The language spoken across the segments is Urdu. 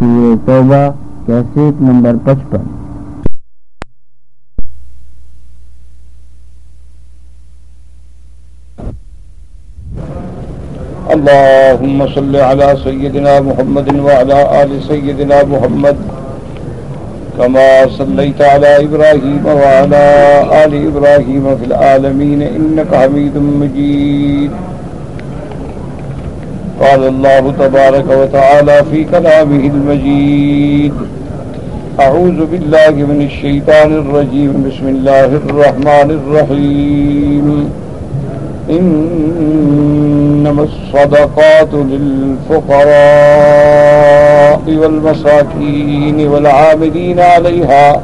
سورہ توبہ کیسٹ نمبر پچپن۔ اللهم صل على سيدنا محمد وعلى آل سيدنا محمد كما صليت على إبراهيم وعلى آل إبراهيم في العالمين إنك حميد مجيد قال الله تبارك وتعالى في كلامه المجيد. أعوذ بالله من الشيطان الرجيم. بسم الله الرحمن الرحيم. إنما الصدقات للفقراء والمساكين والعاملين عليها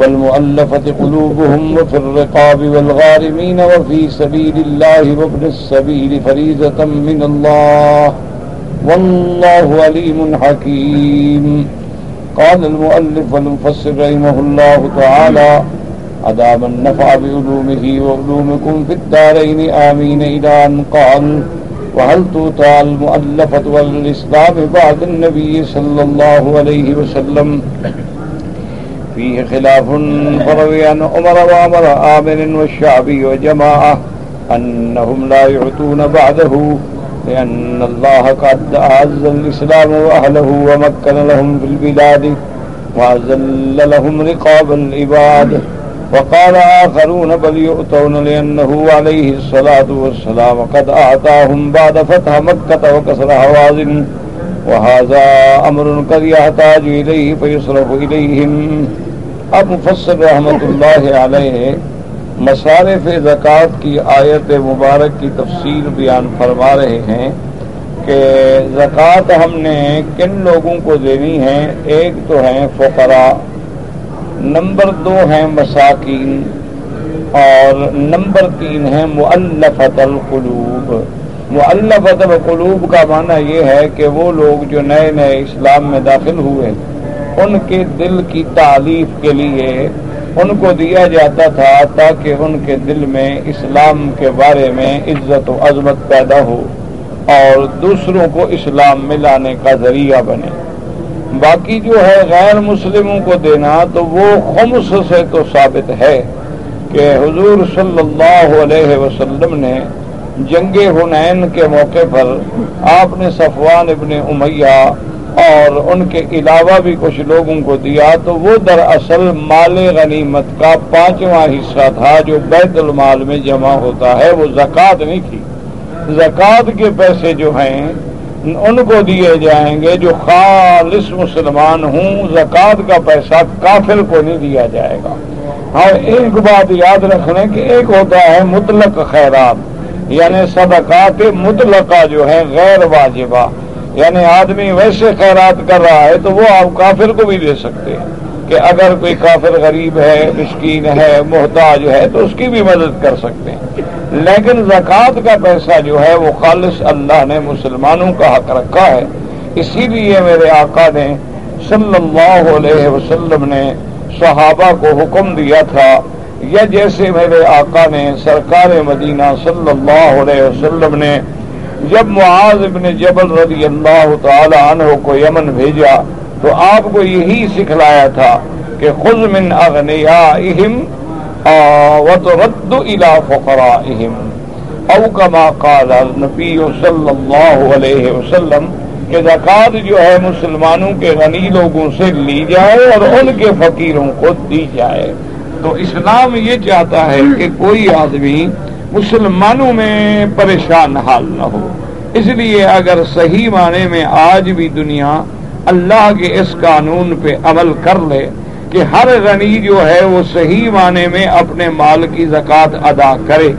والمؤلفة قلوبهم وفي الرقاب والغارمين وفي سبيل الله وابن السبيل فريزة من الله والله عليم حكيم. قال المؤلف والمفسر رحمه الله تعالى عذاب النفع بعلومه وعلومكم في الدارين آمين. إلى أن قال وهل توتى المؤلفة والإسلام بعد النبي صلى الله عليه وسلم؟ فيه خلاف فروي عن عمر وعمر آمن والشعبي وجماعة أنهم لا يعطون بعده، لأن الله قد أعز الإسلام وأهله ومكن لهم في البلاد وأزل لهم رقاب العباد. وقال آخرون بل يؤتون لأنه عليه الصلاة والسلام قد أعطاهم بعد فتح مكة وكسر حوازن، وهذا أمر قد يحتاج إليه فيصرف إليهم. اب مفسر رحمت اللہ علیہ مصارف زکوٰۃ کی آیت مبارک کی تفصیل بیان فرما رہے ہیں کہ زکوٰۃ ہم نے کن لوگوں کو دینی ہے؟ ایک تو ہیں فقراء، نمبر دو ہیں مساکین، اور نمبر تین ہے معلفت القلوب۔ معلفت القلوب کا معنی یہ ہے کہ وہ لوگ جو نئے نئے اسلام میں داخل ہوئے۔ ہیں ان کے دل کی تعلیف کے لیے ان کو دیا جاتا تھا تاکہ ان کے دل میں اسلام کے بارے میں عزت و عظمت پیدا ہو اور دوسروں کو اسلام میں لانے کا ذریعہ بنے۔ باقی جو ہے غیر مسلموں کو دینا تو وہ خمس سے تو ثابت ہے کہ حضور صلی اللہ علیہ وسلم نے جنگ حنین کے موقع پر آپ نے صفوان ابن امیہ اور ان کے علاوہ بھی کچھ لوگوں کو دیا، تو وہ دراصل مال غنیمت کا پانچواں حصہ تھا جو بیت المال میں جمع ہوتا ہے۔ وہ زکوٰۃ نہیں تھی۔ زکوٰۃ کے پیسے جو ہیں، ان کو دیے جائیں گے جو خالص مسلمان ہوں۔ زکوٰۃ کا پیسہ کافر کو نہیں دیا جائے گا۔ ہاں ایک بات یاد رکھنے کہ ایک ہوتا ہے مطلق خیرات یعنی صدقات مطلقہ جو ہے غیر واجبہ۔ یعنی آدمی ویسے خیرات کر رہا ہے تو وہ آپ کافر کو بھی دے سکتے ہیں کہ اگر کوئی کافر غریب ہے، مسکین ہے، محتاج ہے تو اس کی بھی مدد کر سکتے ہیں۔ لیکن زکوٰۃ کا پیسہ جو ہے وہ خالص اللہ نے مسلمانوں کا حق رکھا ہے۔ اسی لیے میرے آقا نے صلی اللہ علیہ وسلم نے صحابہ کو حکم دیا تھا۔ یا جیسے میرے آقا نے سرکار مدینہ صلی اللہ علیہ وسلم نے جب معاذ ابن جبل رضی اللہ تعالی عنہ کو یمن بھیجا تو آپ کو یہی سکھلایا تھا کہ خود من اغنیائہم وترد الى فقرائهم او كما قال النبی صلی اللہ علیہ وسلم کہ زکات جو ہے مسلمانوں کے غنی لوگوں سے لی جائے اور ان کے فقیروں کو دی جائے۔ تو اسلام یہ چاہتا ہے کہ کوئی آدمی مسلمانوں میں پریشان حال نہ ہو۔ اس لیے اگر صحیح معنی میں آج بھی دنیا اللہ کے اس قانون پہ عمل کر لے کہ ہر غنی جو ہے وہ صحیح معنی میں اپنے مال کی زکوٰۃ ادا کرے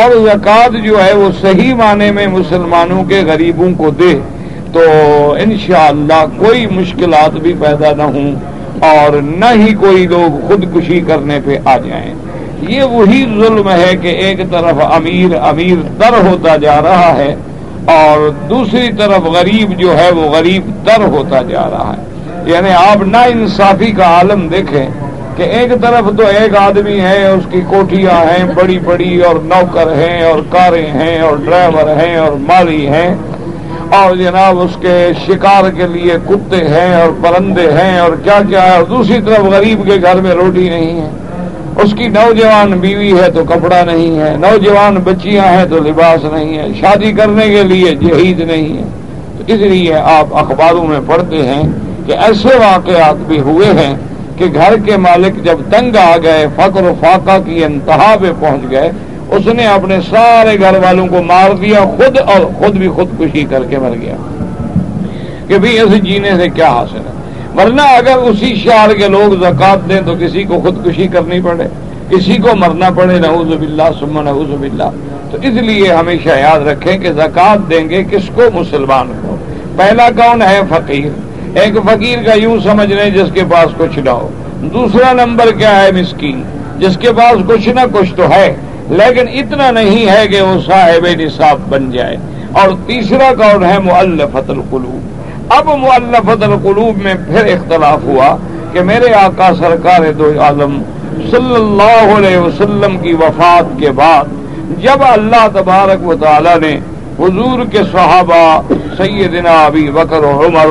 اور زکوٰۃ جو ہے وہ صحیح معنی میں مسلمانوں کے غریبوں کو دے، تو انشاءاللہ کوئی مشکلات بھی پیدا نہ ہوں اور نہ ہی کوئی لوگ خودکشی کرنے پہ آ جائیں۔ یہ وہی ظلم ہے کہ ایک طرف امیر امیر تر ہوتا جا رہا ہے اور دوسری طرف غریب جو ہے وہ غریب تر ہوتا جا رہا ہے۔ یعنی آپ نا انصافی کا عالم دیکھیں کہ ایک طرف تو ایک آدمی ہے، اس کی کوٹیاں ہیں، بڑی بڑی اور نوکر ہیں اور کاریں ہیں اور ڈرائیور ہیں اور مالی ہیں۔ اور جناب اس کے شکار کے لیے کتے ہیں اور پرندے ہیں اور کیا کیا ہے۔ اور دوسری طرف غریب کے گھر میں روٹی نہیں ہے۔ اس کی نوجوان بیوی ہے تو کپڑا نہیں ہے، نوجوان بچیاں ہیں تو لباس نہیں ہے، شادی کرنے کے لیے جہید نہیں ہے۔ تو اس لیے آپ اخباروں میں پڑھتے ہیں کہ ایسے واقعات بھی ہوئے ہیں کہ گھر کے مالک جب تنگ آ گئے، فقر و فاقہ کی انتہا پہ پہنچ گئے، اس نے اپنے سارے گھر والوں کو مار دیا، خود اور خود بھی خودکشی کر کے مر گیا۔ کہ بھی ایسے جینے سے کیا حاصل ہے؟ ورنہ اگر اسی شہر کے لوگ زکات دیں تو کسی کو خودکشی کرنی پڑے، کسی کو مرنا پڑے، نعوذ باللہ سما نعوذ باللہ۔ تو اس لیے ہمیشہ یاد رکھیں کہ زکات دیں گے کس کو؟ مسلمان کو۔ پہلا کون ہے؟ فقیر۔ ایک فقیر کا یوں سمجھ لیں جس کے پاس کچھ نہ ہو۔ دوسرا نمبر کیا ہے؟ مسکین۔ جس کے پاس کچھ نہ کچھ تو ہے، لیکن اتنا نہیں ہے کہ وہ صاحب نصاب بن جائے۔ اور تیسرا کون ہے؟ مؤلفت القلوب۔ اب مؤلفت القلوب میں پھر اختلاف ہوا کہ میرے آقا سرکار دو عالم صلی اللہ علیہ وسلم کی وفات کے بعد جب اللہ تبارک و تعالی نے حضور کے صحابہ سیدنا ابی بکر و عمر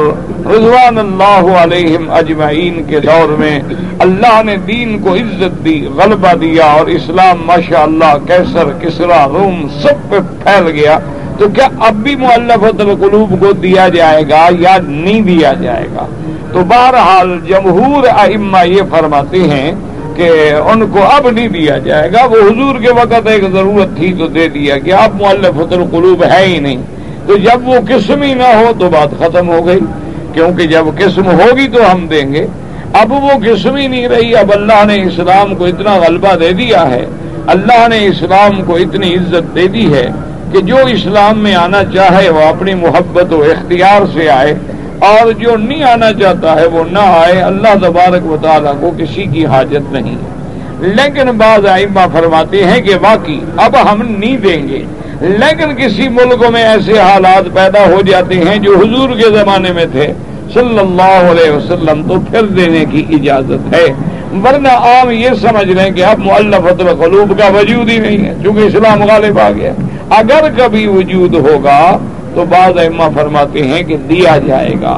رضوان اللہ علیہم اجمعین کے دور میں اللہ نے دین کو عزت دی، غلبہ دیا اور اسلام ماشاء اللہ کیسر کسرا، روم، سب پہ پھیل گیا۔ تو کیا اب بھی معلفت القلوب کو دیا جائے گا یا نہیں دیا جائے گا۔ تو بہرحال جمہور ائمہ یہ فرماتے ہیں کہ ان کو اب نہیں دیا جائے گا۔ وہ حضور کے وقت ایک ضرورت تھی تو دے دیا کہ اب معلفت القلوب ہے ہی نہیں۔ تو جب وہ قسم ہی نہ ہو تو بات ختم ہو گئی۔ کیونکہ جب قسم ہوگی تو ہم دیں گے۔ اب وہ قسم ہی نہیں رہی۔ اب اللہ نے اسلام کو اتنا غلبہ دے دیا ہے۔ اللہ نے اسلام کو اتنی عزت دے دی ہے۔ کہ جو اسلام میں آنا چاہے وہ اپنی محبت و اختیار سے آئے اور جو نہیں آنا چاہتا ہے وہ نہ آئے، اللہ تبارک و تعالیٰ کو کسی کی حاجت نہیں۔ لیکن بعض آئمہ فرماتے ہیں کہ واقعی اب ہم نہیں دیں گے۔ لیکن کسی ملک میں ایسے حالات پیدا ہو جاتے ہیں جو حضور کے زمانے میں تھے۔ صلی اللہ علیہ وسلم تو پھر دینے کی اجازت ہے۔ ورنہ عام یہ سمجھ لیں کہ اب معلفت القلوب کا وجود ہی نہیں ہے، چونکہ اسلام غالب آ گیا۔ اگر کبھی وجود ہوگا تو بعض ائمہ فرماتے ہیں کہ دیا جائے گا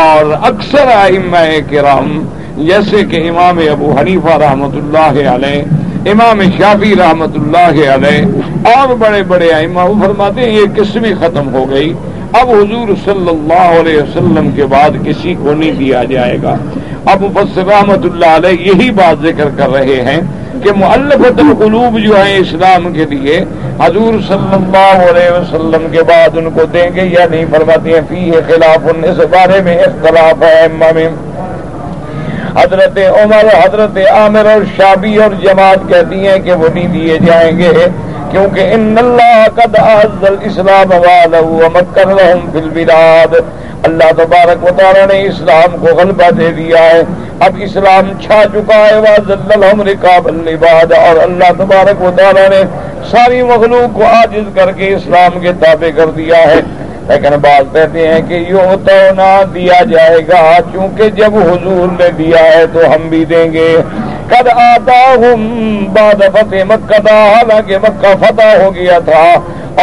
اور اکثر ائمہ کرام جیسے کہ امام ابو حنیفہ رحمۃ اللہ علیہ، امام شافی رحمۃ اللہ علیہ اور بڑے بڑے ائمہ، وہ فرماتے ہیں یہ قسم ختم ہو گئی۔ اب حضور صلی اللہ علیہ وسلم کے بعد کسی کو نہیں دیا جائے گا۔ اب مفسر رحمۃ اللہ علیہ یہی بات ذکر کر رہے ہیں کہ معلفت القلوب جو ہیں اسلام کے لیے، حضور صلی اللہ علیہ وسلم کے بعد ان کو دیں گے یا نہیں فرماتے ہیں، فی خلاف ان اس بارے میں اختلاف ہے حضرت عمر، حضرت عامر اور شابی اور جماعت کہتی ہیں کہ وہ نہیں دیے جائیں گے۔ کیونکہ ان اللہ قد الاسلام والو مکر لهم فی البلاد۔ اللہ تبارک و تعالی نے اسلام کو غلبہ دے دیا ہے۔ اب اسلام چھا چکا ہے۔ واضح رکاب العباد اور اللہ تبارک و تعالی نے ساری مخلوق کو عاجز کر کے اسلام کے تابع کر دیا ہے۔ لیکن بات کہتے ہیں کہ یوں تو نہ دیا جائے گا، چونکہ جب حضور نے دیا ہے تو ہم بھی دیں گے۔ قد آتاہم بعد فتح مکہ تھا حالانکہ مکہ فتح ہو گیا تھا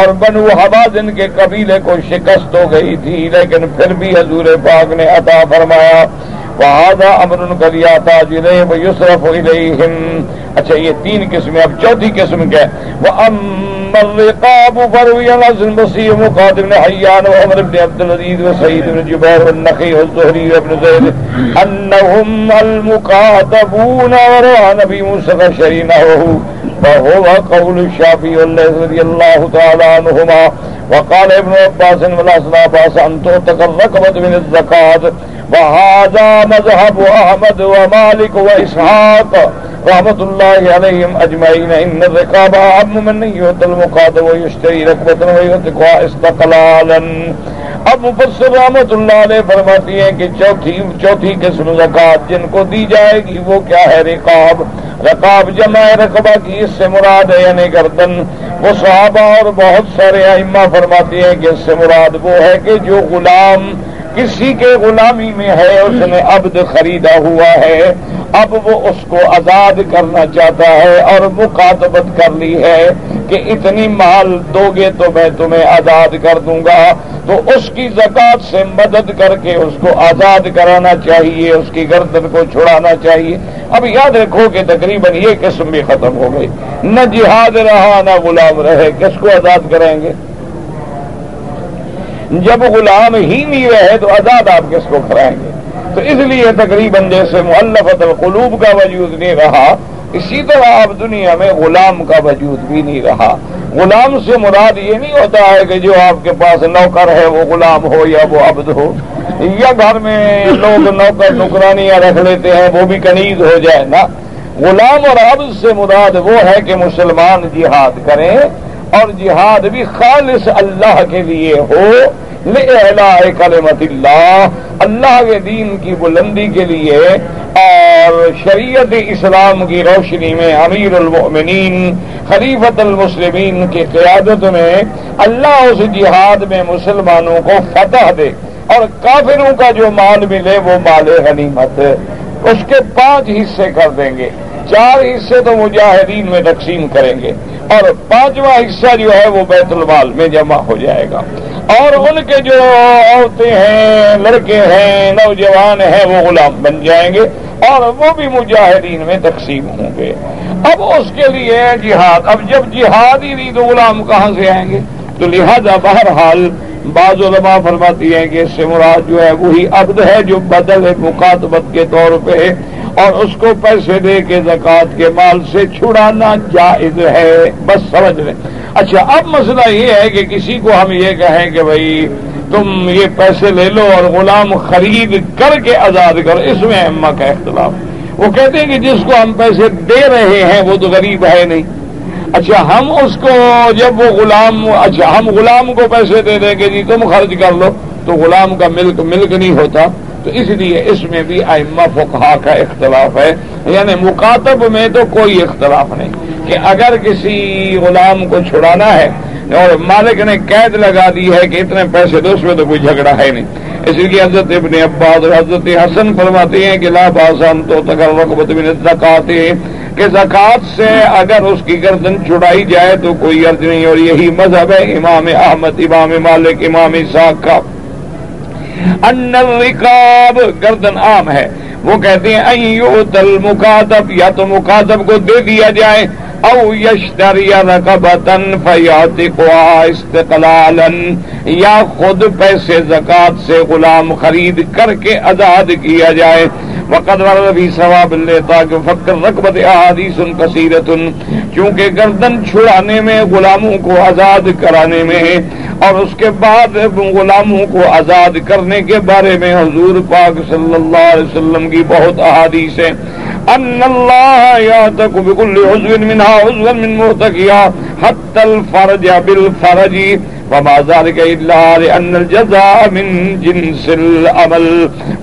اور بنو حوازن کے قبیلے کو شکست ہو گئی تھی، لیکن پھر بھی حضور پاک نے عطا فرمایا وہاں امر کر دیا تھا جنہیں وہ یوسرف اچھا یہ تین قسمیں، اب چوتھی قسم کے وہ الرقاب فروي الحسن بصير مقاتل بن حيان وعمر بن عبد العزيز وسيد بن جبير والنخي والزهري وابن زيد. أنهم المكاتبون وروى نبي موسى فشرينه فهو قول الشافعي رضي الله تعالى عنهما. وقال ابن عباس والحسن عباس أن تعتق الرقبة من الزكاة. وهذا مذهب أحمد ومالك وإسحاق. رحمت اللہ علیہم اجمعین، ان الرقاب عام من یوت المقاد و یشتری رکبت و یتقوا استقلالا۔ اب مفسر رحمت اللہ علیہ فرماتی ہیں کہ چوتھی چوتھی قسم زکات جن کو دی جائے گی وہ کیا ہے؟ رقاب۔ رقاب جمع رقبہ کی اس سے مراد ہے یعنی گردن۔ وہ صحابہ اور بہت سارے ائمہ فرماتی ہیں کہ اس سے مراد وہ ہے کہ جو غلام کسی کے غلامی میں ہے، اس نے عبد خریدا ہوا ہے۔ اب وہ اس کو آزاد کرنا چاہتا ہے اور مقاتبت کر لی ہے کہ اتنی مال دو گے تو میں تمہیں آزاد کر دوں گا۔ تو اس کی زکات سے مدد کر کے اس کو آزاد کرانا چاہیے، اس کی گردن کو چھڑانا چاہیے۔ اب یاد رکھو کہ تقریباً یہ قسم بھی ختم ہو گئی۔ نہ جہاد رہا، نہ غلام رہے۔ کس کو آزاد کریں گے؟ جب غلام ہی نہیں رہے تو آزاد آپ کس کو کرائیں گے؟ تو اس لیے تقریباً جیسے معلفت القلوب کا وجود نہیں رہا، اسی طرح اب دنیا میں غلام کا وجود بھی نہیں رہا۔ غلام سے مراد یہ نہیں ہوتا ہے کہ جو آپ کے پاس نوکر ہے وہ غلام ہو یا وہ عبد ہو۔ یا گھر میں لوگ نوکر نکرانیاں رکھ لیتے ہیں، وہ بھی کنیز ہو جائے نا۔ غلام اور عبد سے مراد وہ ہے کہ مسلمان جہاد کریں۔ اور جہاد بھی خالص اللہ کے لیے ہو کلمت اللہ اللہ کے دین کی بلندی کے لیے، اور شریعت اسلام کی روشنی میں امیر المؤمنین خلیفت المسلمین کی قیادت میں اللہ اس جہاد میں مسلمانوں کو فتح دے، اور کافروں کا جو مال ملے وہ مال غنیمت، اس کے پانچ حصے کر دیں گے۔ چار حصے تو مجاہدین میں تقسیم کریں گے۔ اور پانچواں حصہ جو ہے وہ بیت المال میں جمع ہو جائے گا۔ اور ان کے جو عورتیں ہیں، لڑکے ہیں، نوجوان ہیں، وہ غلام بن جائیں گے اور وہ بھی مجاہدین میں تقسیم ہوں گے۔ اب اس کے لیے جہاد، اب جب جہاد ہی نہیں تو غلام کہاں سے آئیں گے؟ تو لہذا بہرحال بعض علماء فرماتی ہیں کہ اس سے مراد جو ہے وہی عبد ہے جو بدل مکاتبت کے طور پہ اور اس کو پیسے دے کے زکوٰۃ کے مال سے چھڑانا جائز ہے۔ بس سمجھ لیں۔ اچھا اب مسئلہ یہ ہے کہ کسی کو ہم یہ کہیں کہ بھائی تم یہ پیسے لے لو اور غلام خرید کر کے آزاد کرو اس میں اما کا اختلاف۔ وہ کہتے ہیں کہ جس کو ہم پیسے دے رہے ہیں وہ تو غریب ہے نہیں۔ اچھا ہم اس کو جب وہ غلام اچھا ہم غلام کو پیسے دے دیں گے جی تم خرچ کر لو، تو غلام کا ملک ملک نہیں ہوتا۔ تو اس لیے اس میں بھی ائمہ فقہا کا اختلاف ہے۔ یعنی مکاتب میں تو کوئی اختلاف نہیں کہ اگر کسی غلام کو چھڑانا ہے اور مالک نے قید لگا دی ہے کہ اتنے پیسے دو اس میں تو کوئی جھگڑا ہے نہیں۔ اس لیے حضرت ابن عباد اور حضرت حسن فرماتے ہیں کہ لا باسان تو تگر رقبت زکاتے کہ زکات سے اگر اس کی گردن چھڑائی جائے تو کوئی عرض نہیں اور یہی مذہب ہے۔ امام احمد، امام مالک، امام ساک کا۔ ان الرقاب گردن عام ہے۔ وہ کہتے ہیں ایو تل مکاتب یا تو مکاتب کو دے دیا جائے، او یشتری رقبتن فیاتقوا استقلالا، یا خود پیسے زکات سے غلام خرید کر کے آزاد کیا جائے۔ وقت بھی ثواب لیتا کہ فکر رقبت احادیث کثیرت کیونکہ گردن چھڑانے میں، غلاموں کو آزاد کرانے میں، اور اس کے بعد غلاموں کو آزاد کرنے کے بارے میں حضور پاک صلی اللہ علیہ وسلم کی بہت احادیث ہیں۔ ان اللہ یاتک بکل عضو منہا عضو من مرتقیا حتی الفرج بالفرج وما ذلك إلا لأن الجزاء من جنس الأمل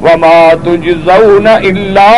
وما تجزون إلا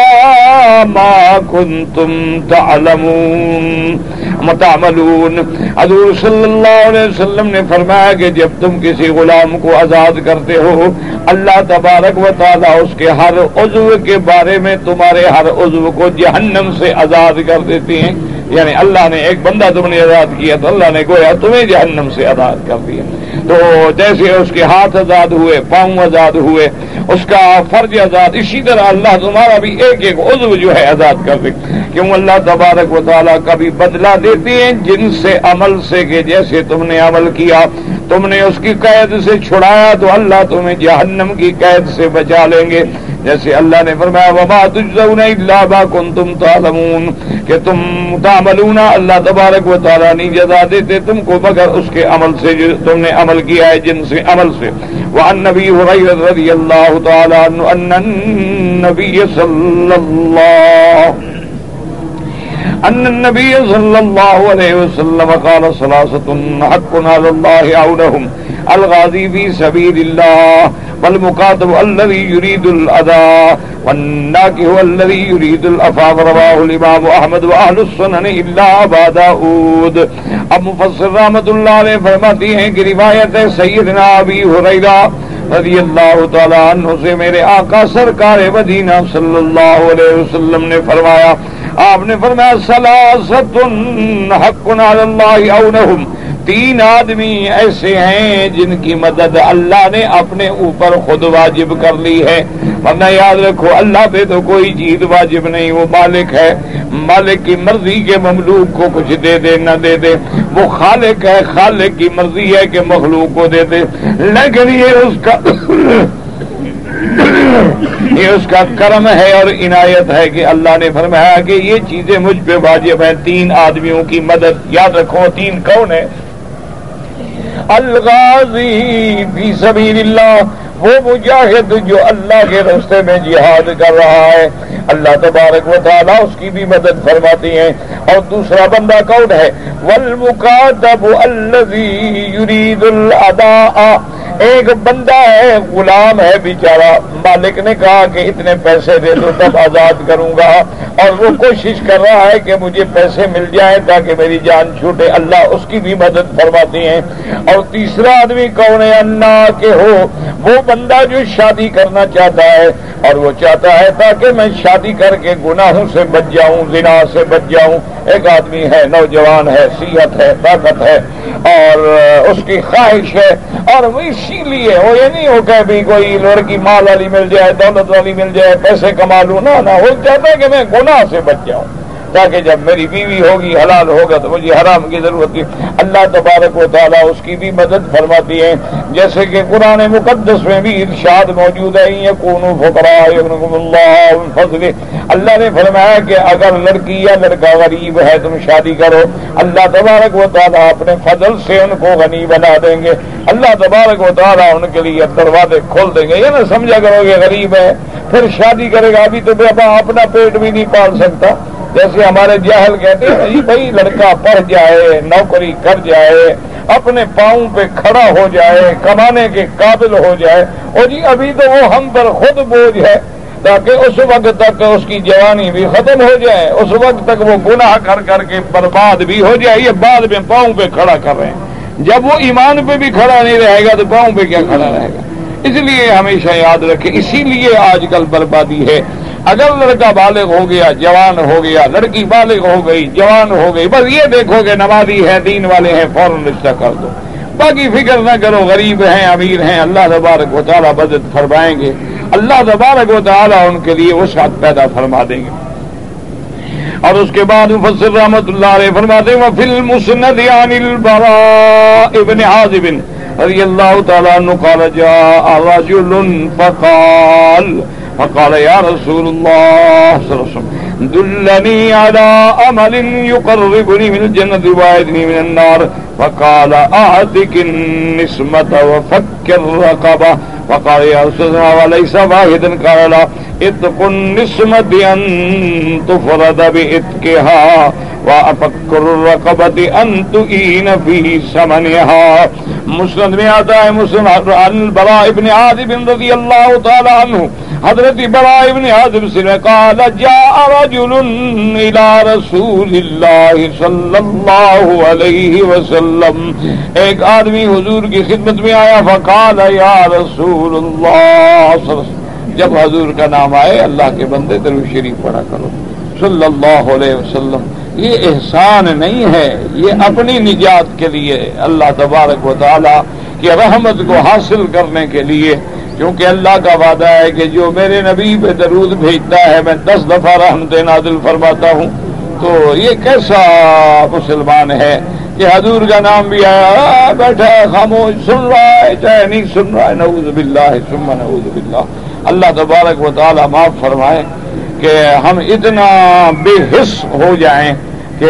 ما كنتم تعلمون. متعملون حضور صلی اللہ علیہ وسلم نے فرمایا کہ جب تم کسی غلام کو آزاد کرتے ہو، اللہ تبارک و تعالیٰ اس کے ہر عضو کے بارے میں تمہارے ہر عضو کو جہنم سے آزاد کر دیتی ہیں۔ یعنی اللہ نے ایک بندہ تم نے آزاد کیا تو اللہ نے گویا تمہیں جہنم سے آزاد کر دیا۔ تو جیسے اس کے ہاتھ آزاد ہوئے، پاؤں آزاد ہوئے، اس کا فرض آزاد، اسی طرح اللہ تمہارا بھی ایک ایک عضو جو ہے آزاد کر دے۔ کیوں اللہ تبارک و تعالیٰ کا بھی بدلہ دیتے ہیں؟ جن سے عمل سے کہ جیسے تم نے عمل کیا، تم نے اس کی قید سے چھڑایا تو اللہ تمہیں جہنم کی قید سے بچا لیں گے۔ جیسے اللہ نے فرمایا، وما تجزون الا ما کنتم تعلمون، کہ تم تعملون، اللہ تبارک و تعالی نہیں جزا دیتے، تم کو مگر اس کے عمل سے جو تم نے عمل کیا ہے، جن سے عمل سے۔ وعن نبی حریرہ رضی اللہ تعالی عنہ ان النبی صلی اللہ ان النبي صلى الله عليه وسلم قال صلاصة حق على الله عونهم الغازي في سبيل الله والمقاتب الذي يريد الأداء والناكي هو الذي يريد الأفاق رواه الإمام أحمد وأهل السنن إلا أبا داود اب مفسر رحمت اللہ علیہ فرماتی ہیں کہ روایت ہے سیدنا ابی حریرہ رضی اللہ تعالیٰ عنہ سے میرے آقا سرکار مدینہ صلی اللہ علیہ وسلم نے فرمایا، آپ نے فرمایا سلاست حق علی اللہ اونہم تین آدمی ایسے ہیں جن کی مدد اللہ نے اپنے اوپر خود واجب کر لی ہے۔ ورنہ یاد رکھو، اللہ پہ تو کوئی چیز واجب نہیں، وہ مالک ہے۔ مالک کی مرضی کے مملوک کو کچھ دے دے، نہ دے دے۔ وہ خالق ہے، خالق کی مرضی ہے کہ مخلوق کو دے دے۔ لیکن یہ اس کا یہ اس کا کرم ہے اور عنایت ہے کہ اللہ نے فرمایا کہ یہ چیزیں مجھ پہ واجب ہیں۔ تین آدمیوں کی مدد، یاد رکھو، تین کون ہے الغازی فی سبیل اللہ وہ مجاہد جو اللہ کے رستے میں جہاد کر رہا ہے۔ اللہ تبارک و تعالیٰ اس کی بھی مدد فرماتی ہیں۔ اور دوسرا بندہ کون ہے؟ والمکاتب الذی یرید الادا ایک بندہ ہے، غلام ہے بیچارہ۔ مالک نے کہا کہ اتنے پیسے دے دو، تب آزاد کروں گا۔ اور وہ کوشش کر رہا ہے کہ مجھے پیسے مل جائیں تاکہ میری جان چھوٹے۔ اللہ اس کی بھی مدد فرماتی ہیں۔ اور تیسرا آدمی کون ہے؟ انا کے ہو۔ وہ بندہ جو شادی کرنا چاہتا ہے۔ اور وہ چاہتا ہے تاکہ میں شادی کر کے گناہوں سے بچ جاؤں، زنا سے بچ جاؤں۔ ایک آدمی ہے، نوجوان ہے، صحت ہے، طاقت ہے۔ اور اس کی خواہش ہے۔ اور وہ اسی لیے وہ یہ نہیں ہو کہ بھی کوئی لڑکی مال والی مل جائے، دولت والی مل جائے، پیسے کما لوں، نہ ہو چاہتا ہے کہ میں گناہ سے بچ جاؤں۔ تاکہ جب میری بیوی ہوگی، حلال ہوگا، تو مجھے حرام کی ضرورت کی اللہ تبارک و تعالیٰ اس کی بھی مدد فرماتی ہے جیسے کہ قرآن مقدس میں بھی ارشاد موجود ہے یہ کون فکرا فضل اللہ نے فرمایا کہ اگر لڑکی یا لڑکا غریب ہے، تم شادی کرو۔ اللہ تبارک و تعالیٰ اپنے فضل سے ان کو غنی بنا دیں گے۔ اللہ تبارک و تعالیٰ ان کے لیے دروازے کھول دیں گے۔ یہ نہ سمجھا کرو یہ غریب ہے، پھر شادی کرے گا۔ ابھی تو اپنا پیٹ بھی نہیں پال سکتا۔ جیسے ہمارے جاہل کہتے ہیں جی بھائی لڑکا پڑھ جائے، نوکری کر جائے، اپنے پاؤں پہ کھڑا ہو جائے، کمانے کے قابل ہو جائے۔ اور جی ابھی تو وہ ہم پر خود بوجھ ہے، تاکہ اس وقت تک اس کی جوانی بھی ختم ہو جائے۔ اس وقت تک وہ گناہ کر کر کے برباد بھی ہو جائے۔ یہ بعد میں پاؤں پہ کھڑا کر رہے ہیں۔ جب وہ ایمان پہ بھی کھڑا نہیں رہے گا تو پاؤں پہ کیا کھڑا رہے گا؟ اس لیے ہمیشہ یاد رکھے اسی لیے آج کل بربادی ہے۔ اگر لڑکا بالغ ہو گیا، جوان ہو گیا، لڑکی بالغ ہو گئی، جوان ہو گئی، بس یہ دیکھو کہ نمازی ہے دین والے ہیں، فوراً رشتہ کر دو۔ باقی فکر نہ کرو، غریب ہیں، امیر ہیں، اللہ تبارک و تعالیٰ بدت فرمائیں گے۔ اللہ تبارک و تعالیٰ ان کے لیے وسعت پیدا فرما دیں گے۔ اور اس کے بعد مفسر رحمت اللہ علیہ فرماتے ہیں فل مسند ابن حازب رضی اللہ تعالیٰ عنہ قال جاء رجل فقال فقال يا رسول الله صلى الله عليه وسلم دلني على أمل يقربني من الجنة وعدني من النار. فقال أعتك النسمة وفك الرقبة. فقال يا رسول الله وليس واحدا؟ قال لا. إتق النسمة أن تفرد بإتكها وأفك الرقبة أن تؤين في سمنها مسلم میں آتا ہے مسلم البراء ابن عاذب رضی اللہ تعالی عنہ. حضرت برا ابن حضر سے قال، جاء رجل الى رسول اللہ صلی اللہ علیہ وسلم. ایک آدمی حضور کی خدمت میں آیا، فقال، یا رسول اللہ جب حضور کا نام آئے، اللہ کے بندے درو شریف پڑھا کرو. صلی اللہ علیہ وسلم. یہ احسان نہیں ہے، یہ اپنی نجات کے لیے اللہ تبارک و تعالی کی رحمت کو حاصل کرنے کے لیے، کیونکہ اللہ کا وعدہ ہے کہ جو میرے نبی پہ درود بھیجتا ہے، میں دس دفعہ رحمت نادل فرماتا ہوں۔ تو یہ کیسا مسلمان ہے کہ حضور کا نام بھی آیا بیٹھا، خاموش، سن رہا ہے، چاہے نہیں سن رہا ہے، نعوذ باللہ سما نعوذ باللہ۔ اللہ تبارک و تعالی معاف فرمائے۔ کہ ہم اتنا بے حص ہو جائیں کہ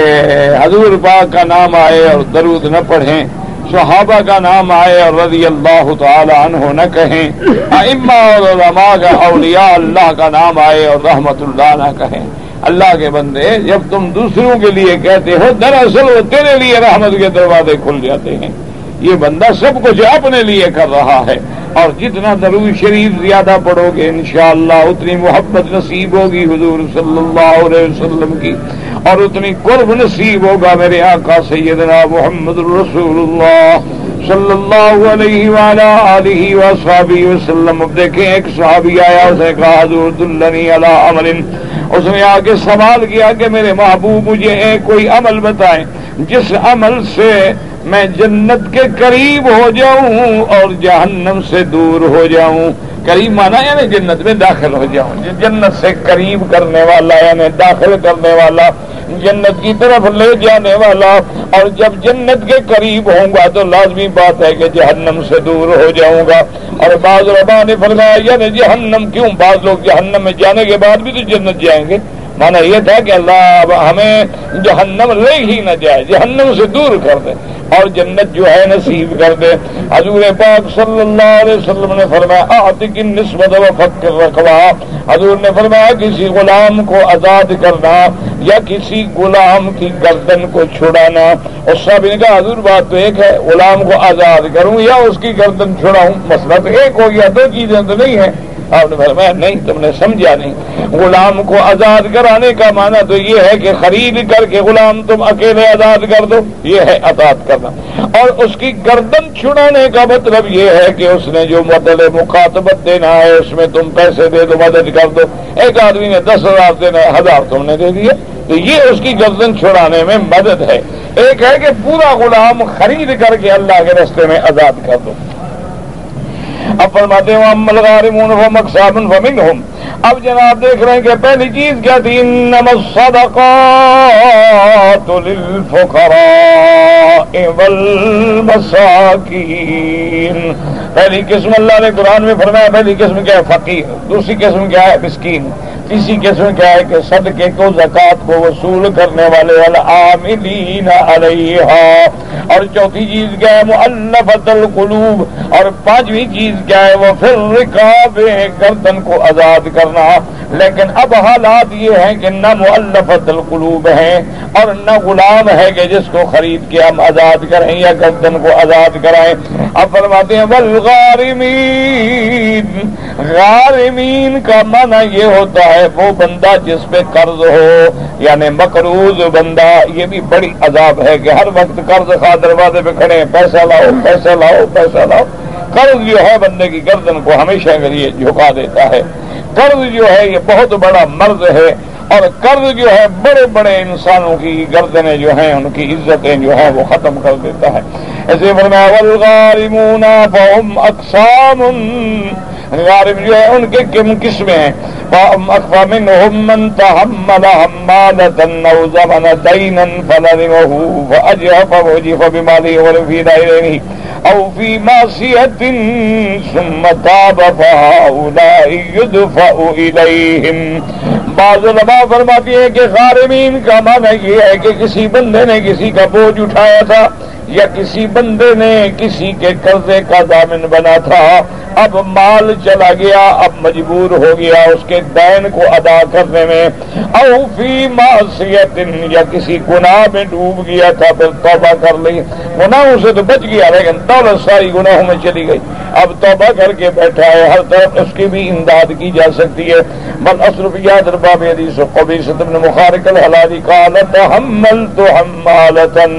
حضور پاک کا نام آئے اور درود نہ پڑھیں، صحابہ کا نام آئے اور رضی اللہ تعالی عنہ نہ کہیں۔ اما اور علماء کا، اولیاء اللہ کا نام آئے اور رحمت اللہ نہ کہیں۔ اللہ کے بندے، جب تم دوسروں کے لیے کہتے ہو، دراصل وہ تیرے لیے رحمت کے دروازے کھل جاتے ہیں۔ یہ بندہ سب کچھ اپنے لیے کر رہا ہے۔ اور جتنا درو شریف زیادہ پڑھو گے انشاءاللہ، اتنی محبت نصیب ہوگی حضور صلی اللہ علیہ وسلم کی۔ اور اتنی قرب نصیب ہوگا میرے آقا سیدنا محمد الرسول اللہ صلی اللہ علیہ وعلا وصحابی وسلم۔ اب دیکھیں، ایک صحابی آیا، اس نے کہا، حضور، دلنی علی عمل. اس نے آگے سوال کیا کہ میرے محبوب، مجھے ایک کوئی عمل بتائیں۔ جس عمل سے میں جنت کے قریب ہو جاؤں اور جہنم سے دور ہو جاؤں۔ قریب مانا یعنی جنت میں داخل ہو جاؤں۔ جنت سے قریب کرنے والا یعنی داخل کرنے والا، جنت کی طرف لے جانے والا۔ اور جب جنت کے قریب ہوں گا تو لازمی بات ہے کہ جہنم سے دور ہو جاؤں گا۔ اور بعض ربا نے فرمایا یعنی جہنم کیوں؟ بعض لوگ جہنم میں جانے کے بعد بھی تو جنت جائیں گے۔ مانا یہ تھا کہ اللہ ہمیں جہنم لے ہی نہ جائے، جہنم سے دور کر دے۔ اور جنت جو ہے نصیب کر دے۔ حضور پاک صلی اللہ علیہ وسلم نے فرمایا آتک نسبت و فکر رکھوا حضور نے فرمایا، کسی غلام کو آزاد کرنا یا کسی غلام کی گردن کو چھڑانا۔ اور سب ان کا حضور، بات تو ایک ہے، غلام کو آزاد کروں یا اس کی گردن چھڑاؤں، مسئلہ تو ایک ہو گیا دو چیزیں تو نہیں ہیں۔ آپ نے فرمایا، نہیں، تم نے سمجھا نہیں۔ غلام کو آزاد کرانے کا معنی تو یہ ہے کہ خرید کر کے غلام تم اکیلے آزاد کر دو، یہ ہے آزاد کرنا۔ اور اس کی گردن چھڑانے کا مطلب یہ ہے کہ اس نے جو مطلب مخاطبت دینا ہے، اس میں تم پیسے دے دو، مدد کر دو۔ ایک آدمی نے دس ہزار دینا ہے، ہزار تم نے دے دیے۔ تو یہ اس کی گردن چھڑانے میں مدد ہے۔ ایک ہے کہ پورا غلام خرید کر کے اللہ کے رستے میں آزاد کر دو۔ اب فرماتے ہیں عمل غارمون و مقصابن فمنہم اب جناب دیکھ رہے ہیں کہ پہلی چیز کیا تھی؟ انما الصدقات للفقراء والمساکین۔ پہلی قسم اللہ نے قرآن میں فرمایا، پہلی قسم کیا ہے؟ فقیر، دوسری قسم کیا ہے؟ مسکین، تیسری قسم کیا ہے کہ صدقے کو زکات کو وصول کرنے والے والعاملین علیہا۔ اور چوتھی چیز کیا ہے؟ مؤلفت القلوب۔ اور پانچویں چیز کیا ہے؟ وہ پھر رکاب گردن کو آزاد کرنا۔ لیکن اب حالات یہ ہیں کہ نہ مؤلفت القلوب ہیں اور نہ غلام ہے کہ جس کو خرید کے ہم آزاد کریں یا گردن کو آزاد کرائیں۔ اب فرماتے ہیں والغارمین غارمین کا معنی یہ ہوتا ہے، وہ بندہ جس پہ قرض ہو یعنی مقروض بندہ، یہ بھی بڑی عذاب ہے کہ ہر وقت قرض خواہ دروازے پہ کھڑے ہیں۔ پیسہ لاؤ پیسہ لاؤ پیسہ لاؤ۔ قرض جو ہے بندے کی گردن کو ہمیشہ کے لیے جھکا دیتا ہے۔ قرض جو ہے یہ بہت بڑا مرض ہے اور قرض جو ہے بڑے بڑے انسانوں کی گردنیں جو ہیں، ان کی عزتیں جو ہیں وہ ختم کر دیتا ہے۔ ایسے فرمایا والغارمون فهم اقسام غارب جو ہے ان کے کم قسمیں ہیں. فهم اخوا منهم من تحمل حمالة او زمن دينا فلزمه فاجهف وجف بماله ولفي دائرينه او في معصية ثم تاب فهؤلاء يدفع اليهم بعض علماء فرماتی ہے کہ غارمین کا معنی یہ ہے کہ کسی بندے نے کسی کا بوجھ اٹھایا تھا یا کسی بندے نے کسی کے قرضے کا دامن بنا تھا، اب مال چلا گیا، اب مجبور ہو گیا اس کے دین کو ادا کرنے میں۔ او فی معصیت یا کسی گناہ میں ڈوب گیا تھا، پھر توبہ کر لی۔ گناہوں سے تو بچ گیا، لیکن دولت ساری گناہوں میں چلی گئی۔ اب توبہ کر کے بیٹھا ہے، ہر طرف اس کی بھی امداد کی جا سکتی ہے۔ بل اصرف یاد رباب حدیث قبی ستم مخارق الحلادی قالت حملت حمالتن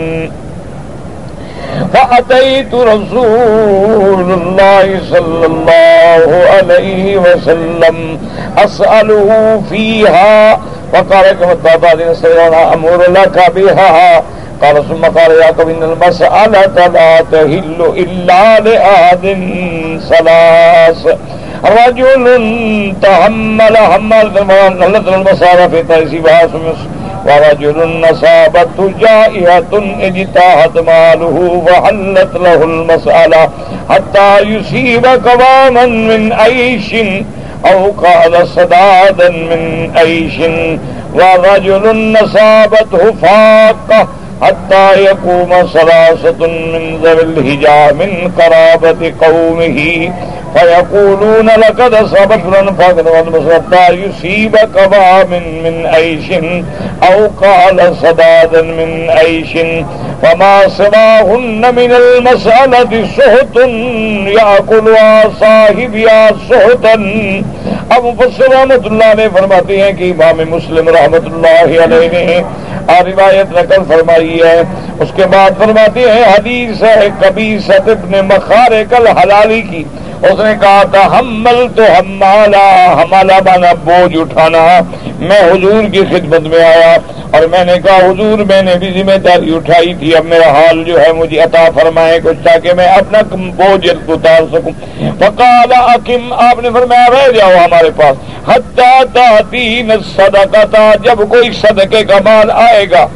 فأتيت رسول الله صلى الله عليه وسلم أسأله فيها وقال كما تابعين سيرانا أمور لك بها. قال، ثم قال يعقوب إن المسألة لا تهل إلا لآد ثلاث. رجل تحمل حمل المسارة في تيسيبها ورجل نصابت جائحة اجتاحت ماله وحلت له المسألة حتى يصيب قواما من عيش أو قال صدادا من عيش. ورجل نصابته فاقة حتى يقوم ثلاثة من ذوي الهجا من قرابة قومه فيقولون لقد صبت لنفقد والمسرطة يصيب قبا من, من عيش أو قال صدادا من عيش فما سواهن من المسألة سهط يأكلها صاحبها سهطا ابو فصل رحمت اللہ نے فرماتے ہیں کہ امام مسلم رحمت اللہ علیہ نے اور روایت نقل فرمائی ہے اس کے بعد فرماتے ہیں، حدیث ہے کبھی ستب نے مخارے کل حلالی کی۔ اس نے کہا تھا، حمل تو ہمالا ہمالا بانا بوجھ اٹھانا۔ میں حضور کی خدمت میں آیا اور میں نے کہا، حضور میں نے بھی ذمہ داری اٹھائی تھی۔ اب میرا حال جو ہے، مجھے عطا فرمائے کچھ تاکہ میں اپنا بوجھ اتار سکوں۔ فقال اکم آپ نے فرمایا، رہ جاؤ ہمارے پاس۔ حتی تین صدقہ جب کوئی صدقے کا مال آئے گا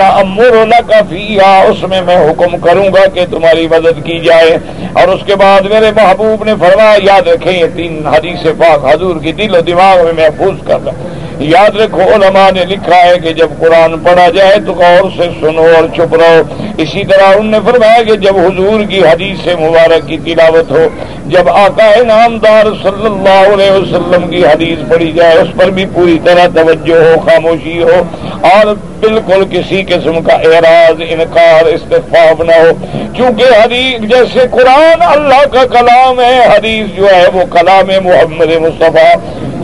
امر فیہا اس میں میں حکم کروں گا کہ تمہاری مدد کی جائے۔ اور اس کے بعد میرے محبوب نے فرمایا، یاد رکھیں، یہ تین حدیث پاک حضور کی دل و دماغ میں محفوظ کر رہا یاد رکھو، علماء نے لکھا ہے کہ جب قرآن پڑھا جائے تو غور سے سنو اور چپ رہو۔ اسی طرح انہوں نے فرمایا کہ جب حضور کی حدیث مبارک کی تلاوت ہو، جب آقا نامدار صلی اللہ علیہ وسلم کی حدیث پڑھی جائے، اس پر بھی پوری طرح توجہ ہو، خاموشی ہو۔ اور بالکل کسی قسم کا اعراض، انکار استفاف نہ ہو۔ کیونکہ حدیث جیسے قرآن اللہ کا کلام ہے، حدیث جو ہے وہ کلام محمد مصطفیٰ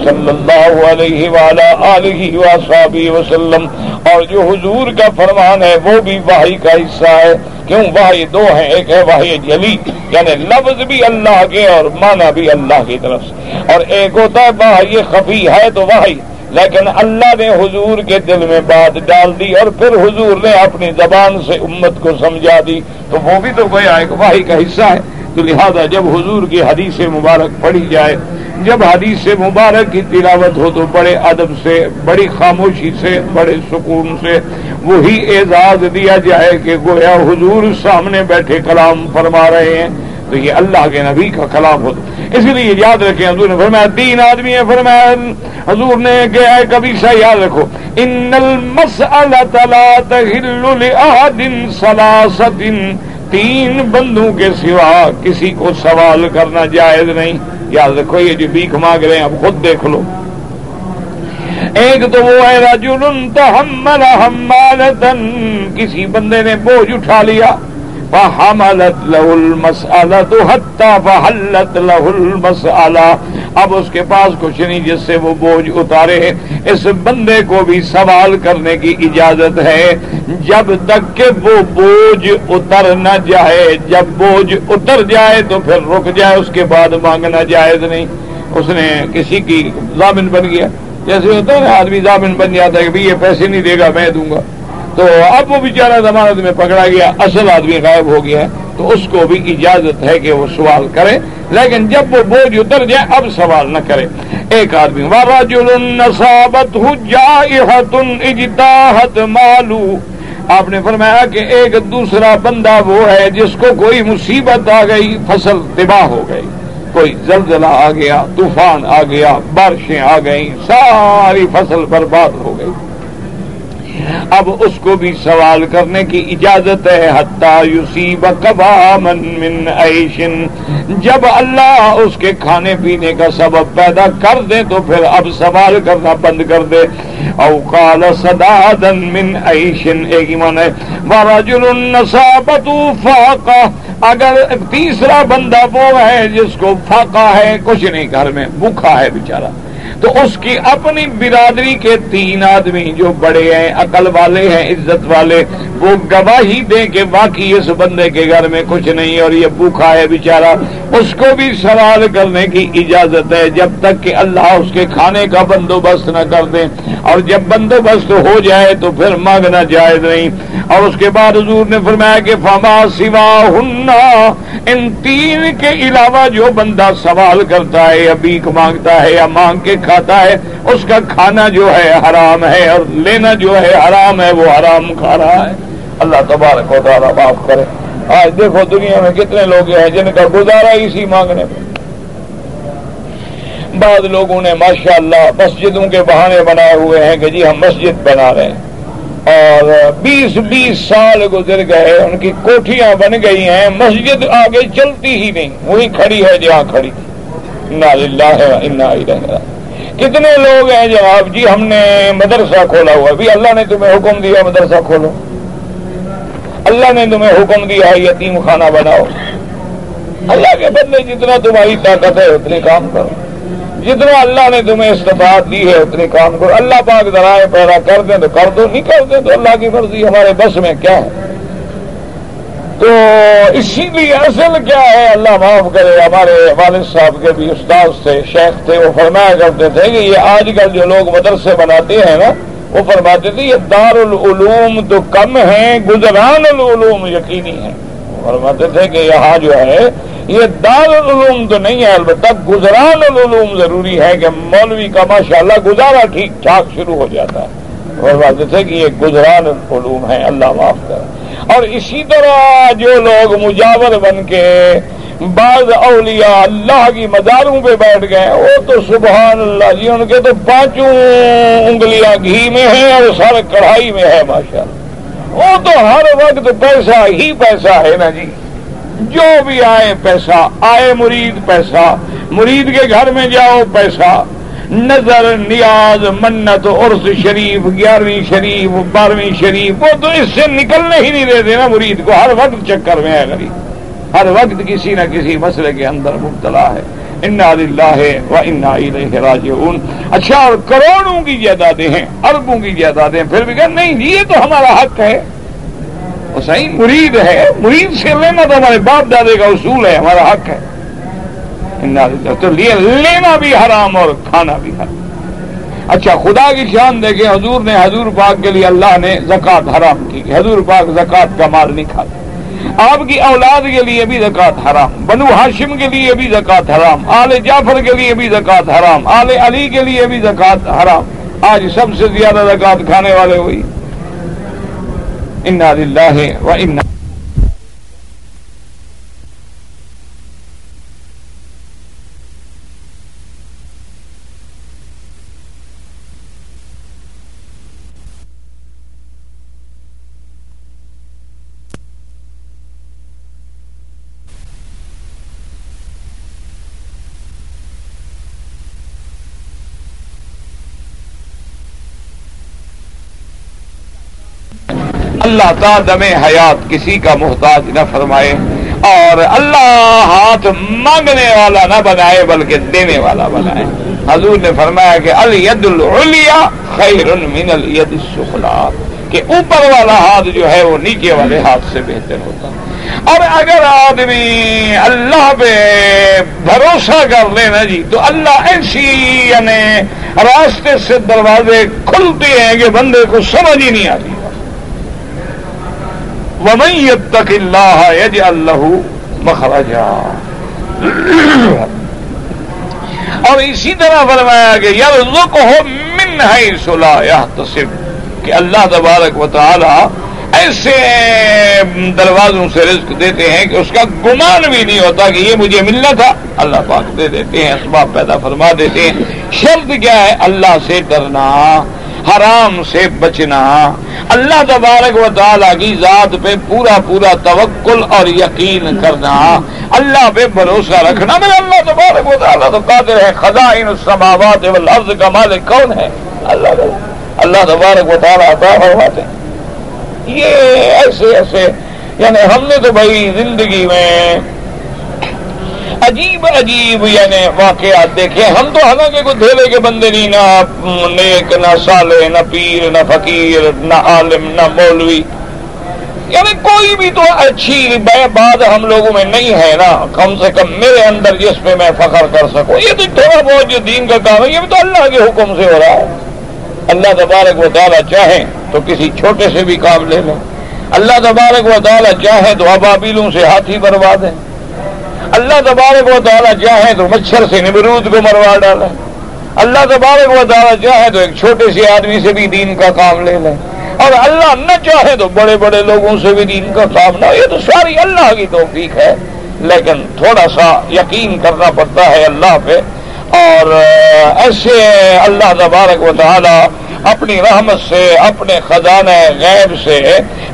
صلی اللہ علیہ وآلہ وسلم۔ اور جو حضور کا فرمان ہے وہ بھی واحد کا حصہ ہے۔ کیوں؟ واحد دو ہیں، ایک ہے واحد جلی یعنی لفظ بھی اللہ کے اور معنی بھی اللہ کی طرف سے۔ اور ایک ہوتا ہے واحد خفی، ہے تو واحد لیکن اللہ نے حضور کے دل میں بات ڈال دی اور پھر حضور نے اپنی زبان سے امت کو سمجھا دی۔ تو وہ بھی تو گویا ایک واحد کا حصہ ہے۔ تو لہذا جب حضور کی حدیث مبارک پڑھی جائے، جب حدیث مبارک کی تلاوت ہو تو بڑے ادب سے، بڑی خاموشی سے، بڑے سکون سے وہی اعزاز دیا جائے کہ گویا حضور سامنے بیٹھے کلام فرما رہے ہیں۔ تو یہ اللہ کے نبی کا کلام ہوتا اس لیے یاد رکھیں، حضور نے فرمایا تین آدمی ہیں فرمایا، حضور نے کہا ہے، کبھی سا یاد رکھو، ان سلاست تین بندوں کے سوا کسی کو سوال کرنا جائز نہیں۔ یاد رکھو، یہ جو بیک مانگ رہے ہیں، اب خود دیکھ لو۔ ایک تو وہ ہے، رجل تحمل حمالتن کسی بندے نے بوجھ اٹھا لیا۔ فحملت له المسألة حتى فحلت له المسألة۔ اب اس کے پاس کچھ نہیں جس سے وہ بوجھ اتارے۔ اس بندے کو بھی سوال کرنے کی اجازت ہے۔ جب تک کہ وہ بوجھ اتر نہ جائے۔ جب بوجھ اتر جائے تو پھر رک جائے۔ اس کے بعد مانگنا جائز نہیں۔ اس نے کسی کی ضامن بن گیا۔ جیسے ہوتا ہے نا، آدمی ضامن بن جاتا ہے کہ یہ پیسے نہیں دے گا، میں دوں گا۔ تو اب وہ بیچارہ ضمانت میں پکڑا گیا، اصل آدمی غائب ہو گیا تو اس کو بھی اجازت ہے کہ وہ سوال کرے۔ لیکن جب وہ بوجھ اتر جائے، اب سوال نہ کرے۔ ایک آدمی مالو آپ نے فرمایا کہ ایک دوسرا بندہ وہ ہے جس کو کوئی مصیبت آ گئی، فصل تباہ ہو گئی۔ کوئی زلزلہ آ گیا، طوفان آ گیا، بارشیں آ گئیں، ساری فصل برباد ہو گئی۔ اب اس کو بھی سوال کرنے کی اجازت ہے من عیشن جب اللہ اس کے کھانے پینے کا سبب پیدا کر دے تو پھر اب سوال کرنا بند کر دے۔ اوقال سدادن من عیشن ایک ایمان ہے۔ فاقہ۔ اگر تیسرا بندہ وہ ہے جس کو فاقہ ہے، کچھ نہیں گھر میں، بھوکھا ہے بیچارہ۔ تو اس کی اپنی برادری کے تین آدمی جو بڑے ہیں، عقل والے ہیں، عزت والے، وہ گواہی دیں کہ باقی اس بندے کے گھر میں کچھ نہیں اور یہ بھوکھا ہے بیچارہ۔ اس کو بھی سوال کرنے کی اجازت ہے جب تک کہ اللہ اس کے کھانے کا بندوبست نہ کر دیں اور جب بندوبست ہو جائے تو پھر مانگنا جائز نہیں۔ اور اس کے بعد حضور نے فرمایا کہ فما سوا ہننا ان تین کے علاوہ جو بندہ سوال کرتا ہے، یا بیک مانگتا ہے، یا مانگ کے کھاتا ہے، اس کا کھانا جو ہے حرام ہے اور لینا جو ہے حرام ہے، وہ حرام کھا رہا ہے۔ اللہ تبارک و تعالیٰ معاف کرے۔ آج دیکھو دنیا میں کتنے لوگ ہیں جن کا گزارا اسی مانگنے میں۔ بعض لوگوں نے ماشاء اللہ مسجدوں کے بہانے بنائے ہوئے ہیں کہ جی ہم مسجد بنا رہے ہیں۔ اور بیس بیس سال گزر گئے، ان کی کوٹیاں بن گئی ہیں، مسجد آگے چلتی ہی نہیں۔ وہی کھڑی ہے جہاں کھڑی۔ کتنے لوگ ہیں جناب جی ہم نے مدرسہ کھولا ہوا بھی اللہ نے تمہیں حکم دیا مدرسہ کھولو۔ اللہ نے تمہیں حکم دیا یتیم خانہ بناؤ۔ اللہ کے بدلے جتنا تمہاری طاقت ہے، اتنے کام کرو۔ جتنا اللہ نے تمہیں استفاد دی ہے، اتنے کام کرو۔ اللہ پاک ذرائع پیدا کر دیں تو کر دو، نہیں کر دیں تو اللہ کی مرضی ہمارے بس میں کیا ہے؟ تو اسی لیے اصل کیا ہے؟ اللہ معاف کرے، ہمارے والد صاحب کے بھی استاد تھے، شیخ تھے، وہ فرمایا کرتے تھے کہ یہ آج کل جو لوگ مدرسے بناتے ہیں نا، وہ فرماتے تھے یہ دار العلوم تو کم ہیں گزران العلوم یقینی ہے فرماتے تھے کہ یہاں جو ہے، یہ دار العلوم تو نہیں ہے، البتہ گزران العلوم ضروری ہے کہ مولوی کا ماشاءاللہ گزارا ٹھیک ٹھاک شروع ہو جاتا ہے۔ فرماتے تھے کہ یہ گزران العلوم ہے اللہ معاف کرے۔ اور اسی طرح جو لوگ مجاور بن کے بعض اولیاء اللہ کی مزاروں پہ بیٹھ گئے، وہ تو سبحان اللہ جی ان کے تو پانچوں انگلیاں گھی میں ہیں اور سر کڑھائی میں ہے ماشاء اللہ وہ تو ہر وقت پیسہ ہی پیسہ ہے نا جی۔ جو بھی آئے پیسہ، آئے مرید پیسہ۔ مرید کے گھر میں جاؤ، پیسہ۔ نظر، نیاز، منت عرس شریف، گیارہویں شریف، بارہویں شریف، وہ تو اس سے نکلنے ہی نہیں دیتے نا مرید کو۔ ہر وقت چکر میں ہے غریب ہر وقت کسی نہ کسی مسئلے کے اندر مبتلا ہے۔ انا ہے و انا راجعون۔ اچھا اور کروڑوں کی جائیدادیں ہیں، اربوں کی جائیدادیں پھر بھی کہ نہیں، یہ تو ہمارا حق ہے۔ وہ صحیح مرید ہے۔ مرید سے لینا تو ہمارے باپ دادے کا اصول ہے، ہمارا حق ہے۔ تو لینا بھی حرام اور کھانا بھی حرام۔ اچھا خدا کی شان دیکھیں، حضور نے حضور پاک کے لیے اللہ نے زکوٰۃ حرام کی۔ حضور پاک زکوٰۃ کا مال نہیں کھاتے۔ آپ کی اولاد کے لیے بھی زکوٰۃ حرام، بنو ہاشم کے لیے بھی زکوٰۃ حرام، آل جعفر کے لیے بھی زکوٰۃ حرام، آل علی کے لیے بھی زکوٰۃ حرام۔ آج سب سے زیادہ زکوٰۃ کھانے والے ہوئی انا للہ و انا اللہ کا دم حیات کسی کا محتاج نہ فرمائے اور اللہ ہاتھ مانگنے والا نہ بنائے بلکہ دینے والا بنائے۔ حضور نے فرمایا کہ الید العلیا خیر من الید السفلا کہ اوپر والا ہاتھ جو ہے وہ نیچے والے ہاتھ سے بہتر ہوتا۔ اور اگر آدمی اللہ پہ بھروسہ کر لے نا جی تو اللہ ایسی یعنی راستے سے دروازے کھلتے ہیں کہ بندے کو سمجھ ہی نہیں آتی۔ تک اللہ یج اللہ مخرجا اور اسی طرح فرمایا کہ یار من ہے سلا یا تصب کہ اللہ تبارک و تعالی ایسے دروازوں سے رزق دیتے ہیں کہ اس کا گمان بھی نہیں ہوتا کہ یہ مجھے ملنا تھا۔ اللہ پاک دے دیتے ہیں، اسباب پیدا فرما دیتے ہیں۔ شرط کیا ہے؟ اللہ سے ڈرنا۔ حرام سے بچنا۔ اللہ تبارک و تعالیٰ کی ذات پہ پورا پورا توکل اور یقین کرنا۔ اللہ پہ بھروسہ رکھنا۔ میرے اللہ تبارک و تعالیٰ تو قادر ہے۔ خدا ان سماوات لفظ کا مالک کون ہے؟ اللہ اللہ تبارک و تعالیٰ عطا فرماتے یہ ایسے ایسے یعنی ہم نے تو بھائی زندگی میں عجیب عجیب یعنی واقعات دیکھے ہم تو حالانکہ کوئی دھیلے کے بندے نہیں، نہ نیک، نہ سالے نہ پیر، نہ فقیر، نہ عالم، نہ مولوی۔ یعنی کوئی بھی تو اچھی بات ہم لوگوں میں نہیں ہے نا۔ کم سے کم میرے اندر جس پہ میں فخر کر سکوں۔ یہ تو تھوڑا بہت جو دین کا کام ہے، یہ بھی تو اللہ کے حکم سے ہو رہا ہے۔ اللہ تبارک و تعالیٰ چاہیں تو کسی چھوٹے سے بھی کام لے لیں اللہ تبارک و تعالیٰ چاہیں تو ابابیلوں سے ہاتھی بروا دیں اللہ تبارک و تعالیٰ چاہے تو مچھر سے نمرود کو مروا ڈالے اللہ تبارک و تعالیٰ چاہے تو ایک چھوٹے سے آدمی سے بھی دین کا کام لے لیں اور اللہ نہ چاہے تو بڑے بڑے لوگوں سے بھی دین کا کام نہ یہ تو ساری اللہ کی توفیق ہے۔ لیکن تھوڑا سا یقین کرنا پڑتا ہے اللہ پہ۔ اور ایسے اللہ تبارک و تعالیٰ اپنی رحمت سے، اپنے خزانہ غیب سے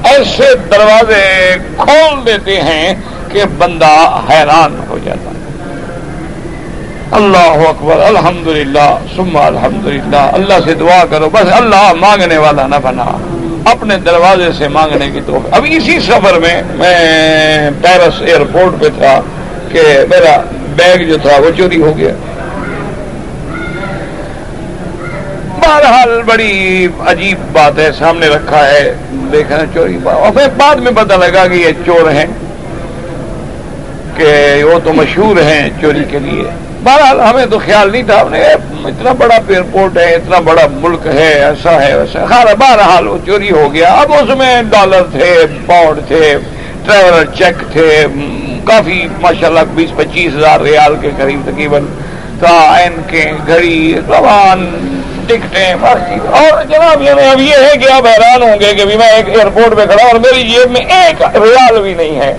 ایسے دروازے کھول دیتے ہیں کہ بندہ حیران ہو جاتا اللہ اکبر الحمد للہ سما الحمد للہ اللہ سے دعا کرو، بس اللہ مانگنے والا نہ بنا۔ اپنے دروازے سے مانگنے کی تو۔ اب اسی سفر میں میں پیرس ایئرپورٹ پہ تھا کہ میرا بیگ جو تھا وہ چوری ہو گیا۔ بہرحال بڑی عجیب بات ہے سامنے رکھا ہے۔ دیکھنا چوری اور پھر بعد میں پتہ لگا کہ یہ چور ہیں۔ کہ وہ تو مشہور ہیں چوری کے لیے۔ بہرحال ہمیں تو خیال نہیں تھا، ہم نے اتنا بڑا ایئرپورٹ ہے، اتنا بڑا ملک ہے، ایسا ہے، ویسا خیر، بہرحال وہ چوری ہو گیا۔ اب اس میں ڈالر تھے، پاؤنڈ تھے، ٹریولر چیک تھے کافی، ماشاءاللہ، بیس، پچیس ہزار ریال کے قریب تقریباً این کے، گھڑی زبان ٹکٹیں اور جناب یہ اب یہ ہے کہ آپ حیران ہوں گے کہ میں ایک ایئرپورٹ پہ کھڑا اور میری جیب میں ایک ریال بھی نہیں ہے۔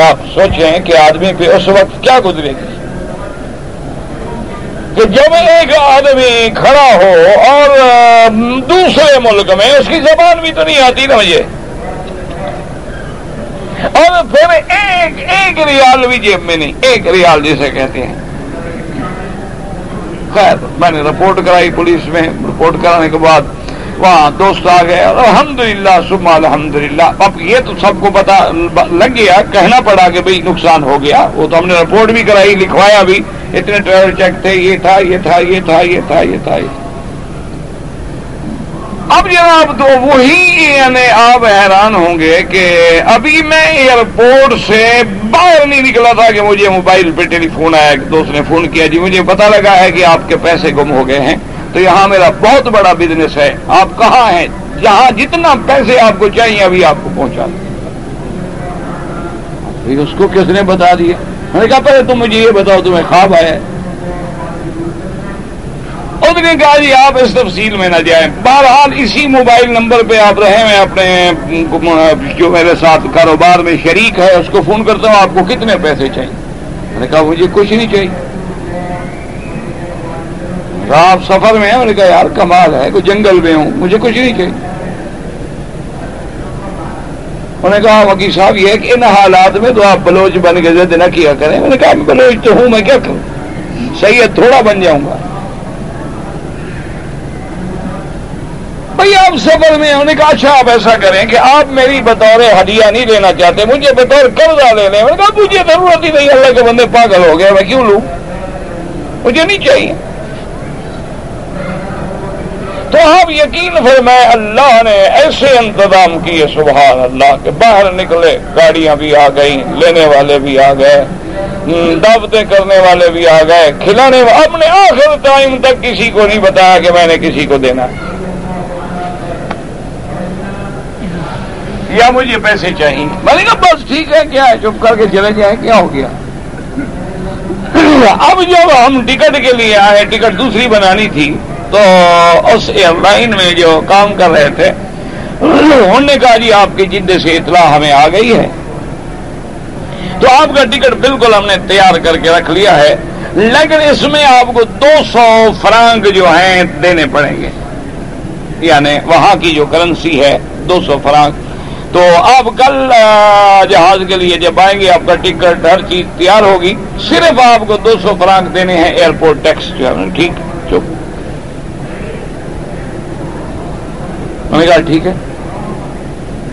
آپ سوچیں کہ آدمی پہ اس وقت کیا گزرے گی؟ کہ جب ایک آدمی کھڑا ہو اور دوسرے ملک میں، اس کی زبان بھی تو نہیں آتی نا مجھے۔ اور پھر ایک ایک ریال بھی جیب میں نہیں، ایک ریال جسے کہتے ہیں۔ خیر، میں نے رپورٹ کرائی پولیس میں۔ رپورٹ کرانے کے بعد وہاں دوست آ گئے الحمد للہ سما الحمد للہ اب یہ تو سب کو پتا لگ گیا، کہنا پڑا کہ بھئی نقصان ہو گیا۔ وہ تو ہم نے رپورٹ بھی کرائی، لکھوایا بھی۔ اتنے ٹریول چیک تھے، یہ تھا یہ تھا یہ تھا یہ تھا یہ تھا، یہ اب جناب تو وہی یعنی آپ حیران ہوں گے کہ ابھی میں ایئرپورٹ سے باہر نہیں نکلا تھا کہ مجھے موبائل پہ ٹیلی فون آیا، دوست نے فون کیا۔ جی مجھے پتا لگا ہے کہ آپ کے پیسے گم ہو گئے ہیں۔ تو یہاں میرا بہت بڑا بزنس ہے۔ آپ کہاں ہیں؟ جہاں جتنا پیسے آپ کو چاہیے ابھی آپ کو پہنچا اس کو کس نے بتا دیا میں نے کہا، پہلے تم مجھے یہ بتاؤ، تمہیں خواب آیا اس نے کہا جی آپ اس تفصیل میں نہ جائیں۔ بہرحال اسی موبائل نمبر پہ آپ رہے میں اپنے جو میرے ساتھ کاروبار میں شریک ہے، اس کو فون کرتا ہوں، آپ کو کتنے پیسے چاہیے؟ میں نے کہا، مجھے کچھ نہیں چاہیے۔ آپ سفر میں ہیں انہوں نے کہا، یار، کمال ہے، کوئی جنگل میں ہوں، مجھے کچھ نہیں چاہیے انہوں نے کہا وکیل صاحب، یہ کہ ان حالات میں تو آپ بلوچ بن کے زد نہ کیا کریں۔ میں نے کہا بلوچ تو ہوں، میں کیا کروں؟ سید تھوڑا بن جاؤں گا۔ بھائی، آپ سفر میں انہوں نے کہا اچھا آپ ایسا کریں کہ آپ میری بطور ہڈیا نہیں لینا چاہتے، مجھے بطور قرضہ لے لیں۔ میں نے کہا، مجھے ضرورت ہی نہیں، اللہ کے بندے پاگل ہو گئے، میں کیوں لوں؟ مجھے نہیں چاہیے۔ تو آپ یقین فرمائے اللہ نے ایسے انتظام کیے، سبحان اللہ کے باہر نکلے، گاڑیاں بھی آ گئی لینے والے بھی آ گئے دعوتیں کرنے والے بھی آ گئے، کھلانے اب نے آخر ٹائم تک کسی کو نہیں بتایا کہ میں نے کسی کو دینا۔ یا مجھے پیسے چاہیے۔ میں نے کہا، بس ٹھیک ہے، کیا ہے؟ چپ کر کے چلے جائیں، کیا ہو گیا؟ اب جب ہم ٹکٹ کے لیے آئے، ٹکٹ دوسری بنانی تھی تو اس ایئر لائن میں جو کام کر رہے تھے۔ انہوں نے کہا جی آپ کی جد سے اطلاع ہمیں آ گئی ہے۔ تو آپ کا ٹکٹ بالکل ہم نے تیار کر کے رکھ لیا ہے۔ لیکن اس میں آپ کو دو سو فرانک جو ہیں دینے پڑیں گے۔ یعنی وہاں کی جو کرنسی ہے، دو سو فرانک۔ تو آپ کل جہاز کے لیے جب آئیں گے، آپ کا ٹکٹ ہر چیز تیار ہوگی۔ صرف آپ کو دو سو فرانک دینے ہیں ایئرپورٹ ٹیکس جو ہے، ٹھیک چپ میں نے کہا ٹھیک ہے۔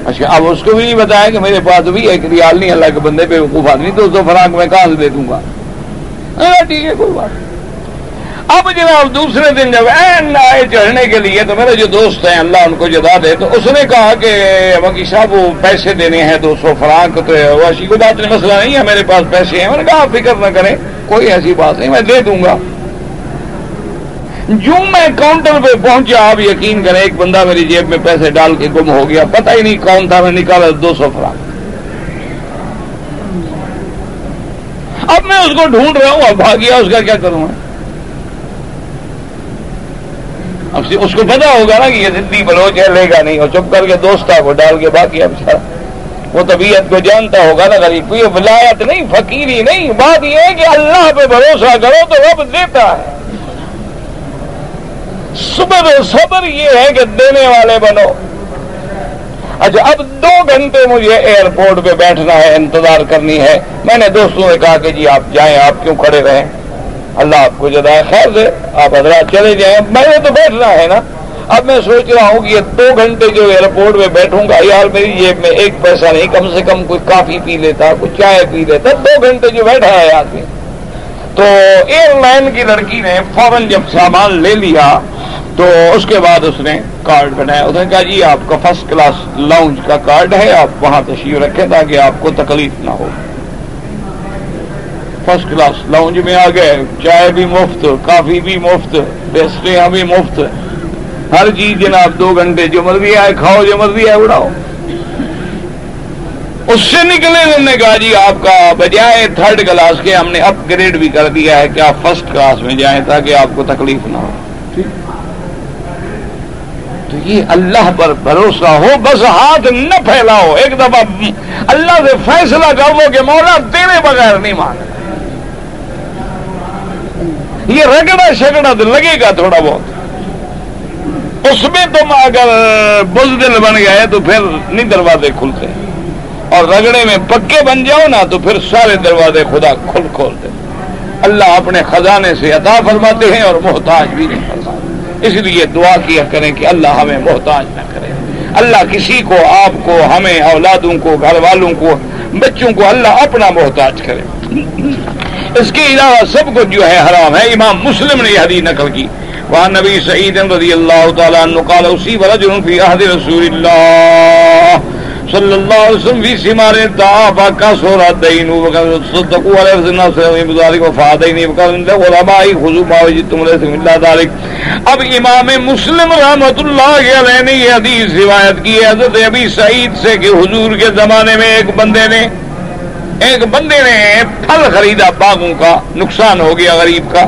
اچھا اب اس کو بھی نہیں بتایا کہ میرے پاس بھی ایک ریال نہیں، اللہ کے بندے پہ وقوف آدمی، تو اس کو فراق میں کہاں سے دے دوں گا؟ ٹھیک ہے، کوئی بات اب جناب دوسرے دن جب این آئے چڑھنے کے لیے تو میرے جو دوست ہیں، اللہ ان کو جدا دے، تو اس نے کہا کہ وکی صاحب، وہ پیسے دینے ہیں دو سو فراق تو ایسی کوئی بات نہیں، مسئلہ نہیں ہے، میرے پاس پیسے ہیں۔ میں نے کہا فکر نہ کریں، کوئی ایسی بات نہیں، میں دے دوں گا۔ جو میں کاؤنٹر پہ پہنچا آپ یقین کریں، ایک بندہ میری جیب میں پیسے ڈال کے گم ہو گیا، پتہ ہی نہیں کون تھا، میں نکالا دو سو فراق اب میں اس کو ڈھونڈ رہا ہوں، اب بھاگیا اس کا کیا کروں میں؟ اب اس کو پتا ہوگا نا کہ یہ زندگی بلوچ ہے، لے گا نہیں، اور چپ کر کے دوست کو ڈال کے باقی اب سارا وہ طبیعت کو جانتا ہوگا نا، غریب کوئی ولایت نہیں، فقیری نہیں، بات یہ ہے کہ اللہ پہ بھروسہ کرو تو رب دیتا ہے۔ صبر صبر یہ ہے کہ دینے والے بنو۔ اچھا اب دو گھنٹے مجھے ایئرپورٹ پہ بیٹھنا ہے، انتظار کرنی ہے۔ میں نے دوستوں نے کہا کہ جی آپ جائیں، آپ کیوں کھڑے رہیں؟ اللہ آپ کو جدا خیر دے۔ آپ حضرات چلے جائیں۔ میں نے تو بیٹھنا ہے نا۔ اب میں سوچ رہا ہوں کہ یہ دو گھنٹے جو ایئرپورٹ پہ بیٹھوں گا، یار میری جیب میں ایک پیسہ نہیں، کم سے کم کوئی کافی پی لیتا، کوئی چائے پی لیتا۔ دو گھنٹے جو بیٹھا ہے آدمی۔ تو ایئر لائن کی لڑکی نے فوراً جب سامان لے لیا تو اس کے بعد اس نے کارڈ بنایا۔ اس نے کہا جی آپ کا فرسٹ کلاس لاؤنج کا کارڈ ہے، آپ وہاں تشریف رکھیں تاکہ آپ کو تکلیف نہ ہو۔ فرسٹ کلاس لاؤنج میں آ گئے۔ چائے بھی مفت، کافی بھی مفت پیسٹریاں بھی مفت۔ ہر چیز جناب دو گھنٹے، جو مرضی آئے کھاؤ، جو مرضی آئے اڑاؤ۔ اس سے نکلے انہوں نے کہا جی آپ کا بجائے تھرڈ کلاس کے ہم نے اپ گریڈ بھی کر دیا ہے کہ آپ فرسٹ کلاس میں جائیں تاکہ آپ کو تکلیف نہ ہو۔ تو یہ اللہ پر بھروسہ ہو، بس ہاتھ نہ پھیلاؤ۔ ایک دفعہ اللہ سے فیصلہ کر لو کہ مولا تیرے بغیر نہیں مان یہ رگڑا شگڑا تو لگے گا تھوڑا بہت۔ اس میں تم اگر بزدل بن گئے تو پھر نہیں دروازے کھلتے۔ اور رگڑے میں پکے بن جاؤ نا تو پھر سارے دروازے خدا کھل کھول دے۔ اللہ اپنے خزانے سے عطا فرماتے ہیں اور محتاج بھی نہیں فرماتے۔ اس لیے دعا کیا کریں کہ اللہ ہمیں محتاج نہ کرے۔ اللہ کسی کو، آپ کو، ہمیں، اولادوں کو گھر والوں کو، بچوں کو اللہ اپنا محتاج کرے۔ اس کے علاوہ سب کچھ جو ہے حرام ہے۔ امام مسلم نے یہ حدیث نقل کی۔ وہاں نبی سعید رضی اللہ تعالیٰ قال اسی ورجل فی عہد رسول اللہ۔ صلی اللہ علیہ وسلم فی سمار دعا کا سورا دینو صدقوا علیہ وسلم صلی اللہ وفادین علماء خضو ما وجدتم علیہ اللہ ذالک اب امام مسلم رحمت اللہ علیہ نے یہ حدیث روایت کی ہے، حضرت ابی سعید سے کہ حضور کے زمانے میں ایک بندے نے، ایک بندے نے پھل خریدا، باغوں کا نقصان ہو گیا غریب کا۔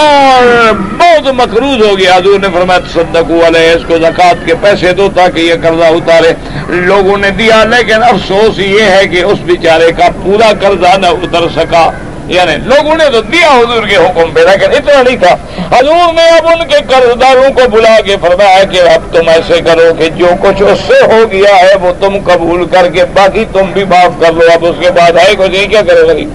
اور بہت مقروض ہو گیا۔ حضور نے فرمایا تصدق علیہ، اس کو زکات کے پیسے دو تاکہ یہ قرضہ اتارے۔ لوگوں نے دیا، لیکن افسوس یہ ہے کہ اس بیچارے کا پورا قرضہ نہ اتر سکا۔ یعنی لوگوں نے تو دیا حضور کے حکم پہ، لیکن اتنا نہیں تھا۔ حضور نے اب ان کے قرض داروں کو بلا کے فرمایا کہ اب تم ایسے کرو کہ جو کچھ اس سے ہو گیا ہے وہ تم قبول کر کے، باقی تم بھی معاف کر لو۔ اب اس کے بعد ہے کچھ نہیں، کیا کرے غریب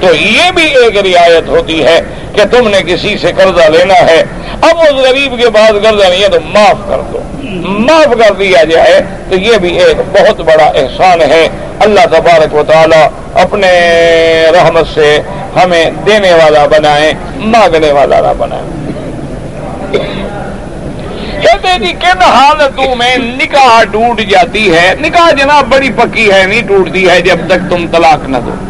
تو یہ بھی ایک رعایت ہوتی ہے کہ تم نے کسی سے قرضہ لینا ہے۔ اب اس غریب کے بعد قرضہ نہیں ہے تو معاف کر دو۔ معاف کر دیا جائے تو یہ بھی ایک بہت بڑا احسان ہے۔ اللہ تبارک و تعالی اپنے رحمت سے ہمیں دینے والا بنائے، مانگنے والا نہ بنائے۔ کہتے جی کن حالتوں میں نکاح ٹوٹ جاتی ہے؟ نکاح جناب بڑی پکی ہے، نہیں ٹوٹتی ہے جب تک تم طلاق نہ دو۔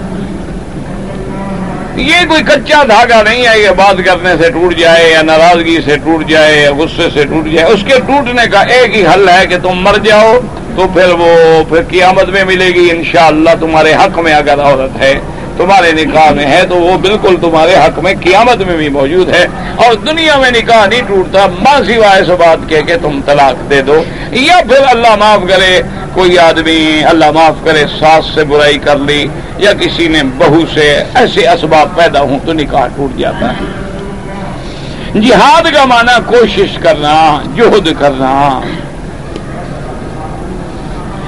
یہ کوئی کچا دھاگا نہیں ہے یہ بات کرنے سے ٹوٹ جائے یا ناراضگی سے ٹوٹ جائے یا غصے سے ٹوٹ جائے۔ اس کے ٹوٹنے کا ایک ہی حل ہے کہ تم مر جاؤ تو پھر وہ پھر قیامت میں ملے گی انشاءاللہ تمہارے حق میں اگر عورت ہے۔ تمہارے نکاح میں ہے تو وہ بالکل تمہارے حق میں قیامت میں بھی موجود ہے اور دنیا میں نکاح نہیں ٹوٹتا، ماں سوائے سے بات کہہ کے تم طلاق دے دو، یا پھر اللہ معاف کرے، کوئی آدمی اللہ معاف کرے، ساس سے برائی کر لی، یا کسی نے بہو سے ایسے اسباب پیدا ہوں تو نکاح ٹوٹ جاتا ہے۔ جہاد کا معنی کوشش کرنا، جہد کرنا۔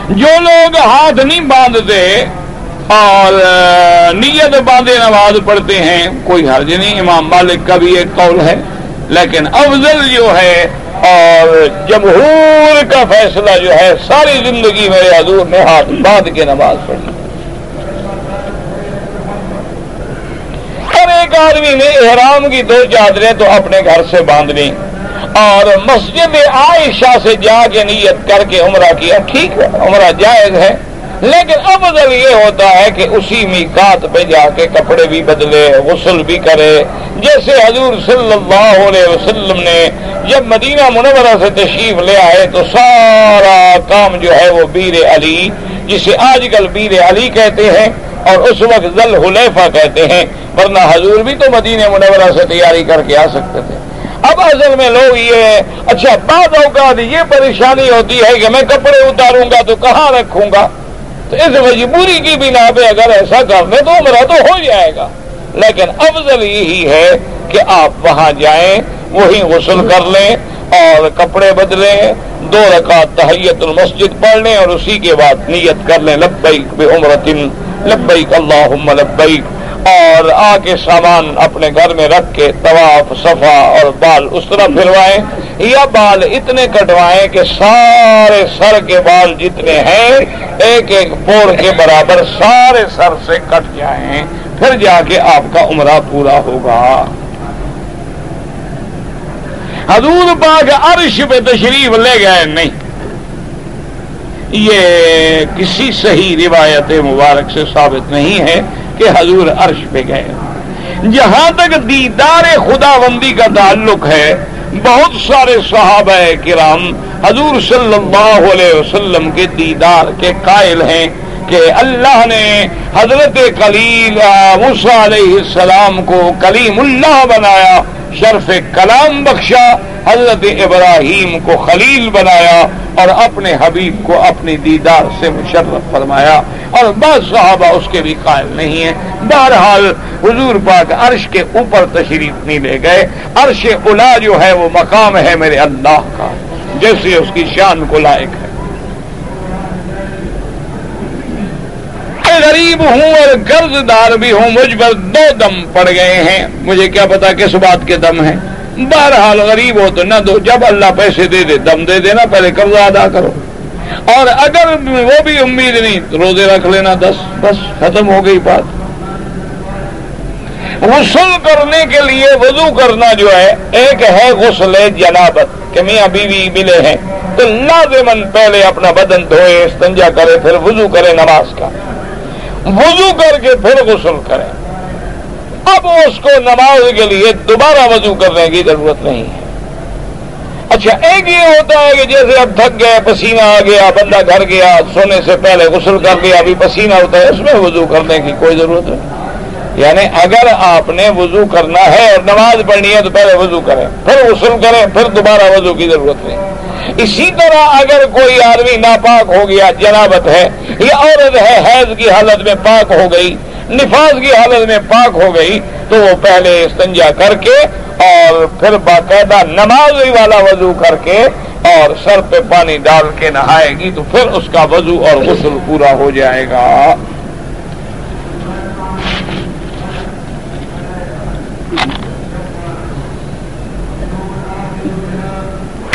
جو لوگ ہاتھ نہیں باندھتے اور نیت باندھے نماز پڑھتے ہیں، کوئی حرج نہیں، امام مالک کا بھی ایک قول ہے، لیکن افضل جو ہے، اور جمہور کا فیصلہ جو ہے، ساری زندگی میرے حضور نے ہاتھ باندھ کے نماز پڑھی۔ اور ایک آدمی نے احرام کی دو چادریں تو اپنے گھر سے باندھنی اور مسجد عائشہ سے جا کے نیت کر کے عمرہ کیا، ٹھیک ہے، عمرہ جائز ہے۔ لیکن افضل یہ ہوتا ہے کہ اسی میکات پہ جا کے کپڑے بھی بدلے، غسل بھی کرے، جیسے حضور صلی اللہ علیہ وسلم نے جب مدینہ منورہ سے تشریف لے آئے تو سارا کام جو ہے وہ بیر علی، جسے آج کل بیر علی کہتے ہیں اور اس وقت ذل حلیفہ کہتے ہیں، ورنہ حضور بھی تو مدینہ منورہ سے تیاری کر کے آ سکتے تھے۔ اب اصل میں لوگ یہ اچھا بعض اوقات یہ پریشانی ہوتی ہے کہ میں کپڑے اتاروں گا تو کہاں رکھوں گا؟ تو اس مجبوری کی بنا پہ اگر ایسا کر لیں تو عمرہ تو ہو جائے گا۔ لیکن افضل یہی ہے کہ آپ وہاں جائیں، وہی غسل کر لیں اور کپڑے بدلیں، دو رکعت تحیت المسجد پڑھ لیں اور اسی کے بعد نیت کر لیں، لبیک بے عمرتن لبیک اللہ لبیک۔ اور آ کے سامان اپنے گھر میں رکھ کے طواف، صفا اور بال اس طرح پھروائیں یا بال اتنے کٹوائیں کہ سارے سر کے بال جتنے ہیں ایک ایک پور کے برابر سارے سر سے کٹ جائیں، پھر جا کے آپ کا عمرہ پورا ہوگا۔ حضور پاک عرش پہ تشریف لے گئے، نہیں۔ یہ کسی صحیح روایت مبارک سے ثابت نہیں ہے۔ کہ حضور عرش پہ گئے۔ جہاں تک دیدار خدا بندی کا تعلق ہے، بہت سارے صحابہ کرام حضور صلی اللہ علیہ وسلم کے دیدار کے قائل ہیں کہ اللہ نے حضرت کلیل علیہ السلام کو کلیم اللہ بنایا۔ شرف کلام بخشا، حضرت ابراہیم کو خلیل بنایا اور اپنے حبیب کو اپنی دیدار سے مشرف فرمایا۔ اور بعض صحابہ اس کے بھی قائل نہیں ہیں۔ بہرحال حضور پاک عرش کے اوپر تشریف نہیں لے گئے۔ عرش الا جو ہے وہ مقام ہے میرے اللہ کا، جیسے اس کی شان کو لائق ہے۔ غریب ہوں اور قرض دار بھی ہوں، مجھ پر دو دم پڑ گئے ہیں۔ مجھے کیا پتا کس بات کے دم ہے بہرحال غریب ہو تو نہ دو، جب اللہ پیسے دے دے، دم دے دینا، پہلے قرض ادا کرو۔ اور اگر وہ بھی امید نہیں تو روزے رکھ لینا دس، بس ختم ہو گئی بات۔ غسل کرنے کے لیے وضو کرنا جو ہے، ایک ہے غسل جنابت، کہ میاں بیوی ملے ہیں۔ تو لازمن پہلے اپنا بدن دھوئے، استنجا کرے، پھر وضو کرے نماز کا۔ وضو کر کے پھر غسل کریں۔ اب اس کو نماز کے لیے دوبارہ وضو کرنے کی ضرورت نہیں ہے۔ اچھا ایک یہ ہوتا ہے کہ جیسے اب تھک گئے، پسینہ آ گیا، بندہ گھر گیا، سونے سے پہلے غسل کر گیا ابھی پسینہ ہوتا ہے، اس میں وضو کرنے کی کوئی ضرورت نہیں۔ یعنی اگر آپ نے وضو کرنا ہے اور نماز پڑھنی ہے تو پہلے وضو کریں، پھر غسل کریں، پھر دوبارہ وضو کی ضرورت نہیں۔ اسی طرح اگر کوئی آدمی ناپاک ہو گیا، جنابت ہے، یا عورت ہے، حیض کی حالت میں پاک ہو گئی، نفاذ کی حالت میں پاک ہو گئی، تو وہ پہلے استنجا کر کے اور پھر باقاعدہ نماز والا وضو کر کے اور سر پہ پانی ڈال کے نہائے گی، تو پھر اس کا وضو اور غسل پورا ہو جائے گا۔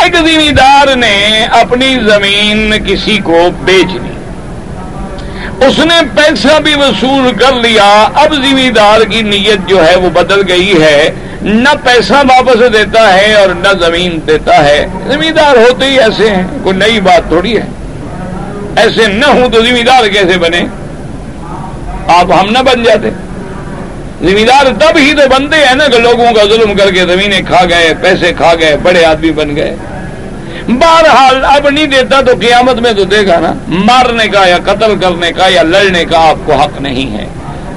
ایک زمیندار نے اپنی زمین کسی کو بیچ دی۔ اس نے پیسہ بھی وصول کر لیا۔ اب زمیندار کی نیت جو ہے وہ بدل گئی ہے۔ نہ پیسہ واپس دیتا ہے اور نہ زمین دیتا ہے۔ زمیندار ہوتے ہی ایسے ہیں۔ کوئی نئی بات تھوڑی ہے۔ ایسے نہ ہوں تو زمیندار کیسے بنے؟ آپ ہم نہ بن جاتے۔ زمیندار تب ہی تو بنتے ہیں نا کہ لوگوں کا ظلم کر کے زمینیں کھا گئے، پیسے کھا گئے، بڑے آدمی بن گئے۔ بہرحال اب نہیں دیتا تو قیامت میں تو دے گا نا۔ مارنے کا یا قتل کرنے کا یا لڑنے کا آپ کو حق نہیں ہے۔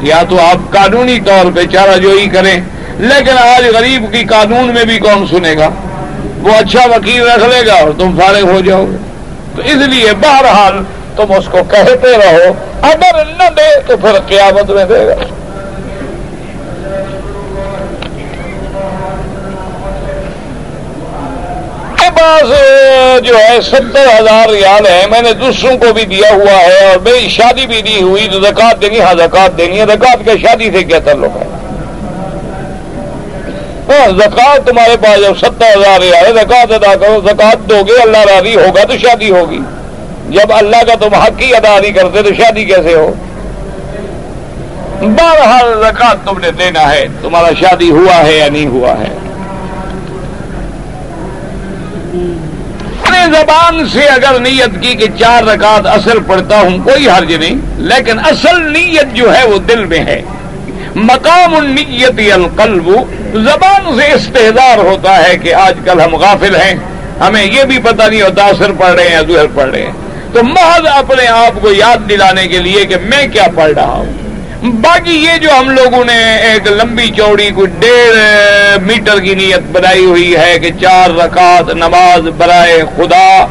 یا تو آپ قانونی طور پہ چارہ جوئی کریں۔ لیکن آج غریب کی قانون میں بھی کون سنے گا؟ وہ اچھا وکیل رکھ لے گا اور تم فارغ ہو جاؤ گے۔ تو اس لیے بہرحال تم اس کو کہتے رہو۔ اگر نہ دے تو پھر قیامت میں دے گا۔ پاس جو ہے، ستر ہزار ریال ہے میں نے دوسروں کو بھی دیا ہوا ہے اور میری شادی بھی دی ہوئی، تو زکات دینی ہاں زکات دینی ہے زکات کے شادی سے کیا تعلق ہے؟ ہاں، زکات تمہارے پاس جب ستر ہزار ریال ہے زکات ادا کرو۔ زکات دو گے، اللہ راضی ہوگا تو شادی ہوگی۔ جب اللہ کا تم حق ہی ادا نہیں کرتے تو شادی کیسے ہو؟ بہرحال زکات تم نے دینا ہے۔ تمہارا شادی ہوا ہے یا نہیں ہوا ہے؟ زبان سے اگر نیت کی کہ چار رکعت اصل پڑھتا ہوں، کوئی حرج نہیں، لیکن اصل نیت جو ہے وہ دل میں ہے۔ مقام النیت القلب، زبان سے استحدار ہوتا ہے کہ آج کل ہم غافل ہیں، ہمیں یہ بھی پتہ نہیں ہوتا اثر پڑھ رہے ہیں، ظہر پڑھ رہے ہیں۔ تو محض اپنے آپ کو یاد دلانے کے لیے کہ میں کیا پڑھ رہا ہوں۔ باقی یہ جو ہم لوگوں نے ایک لمبی چوڑی کوئی ڈیڑھ میٹر کی نیت بنائی ہوئی ہے کہ چار رکعت نماز برائے خدا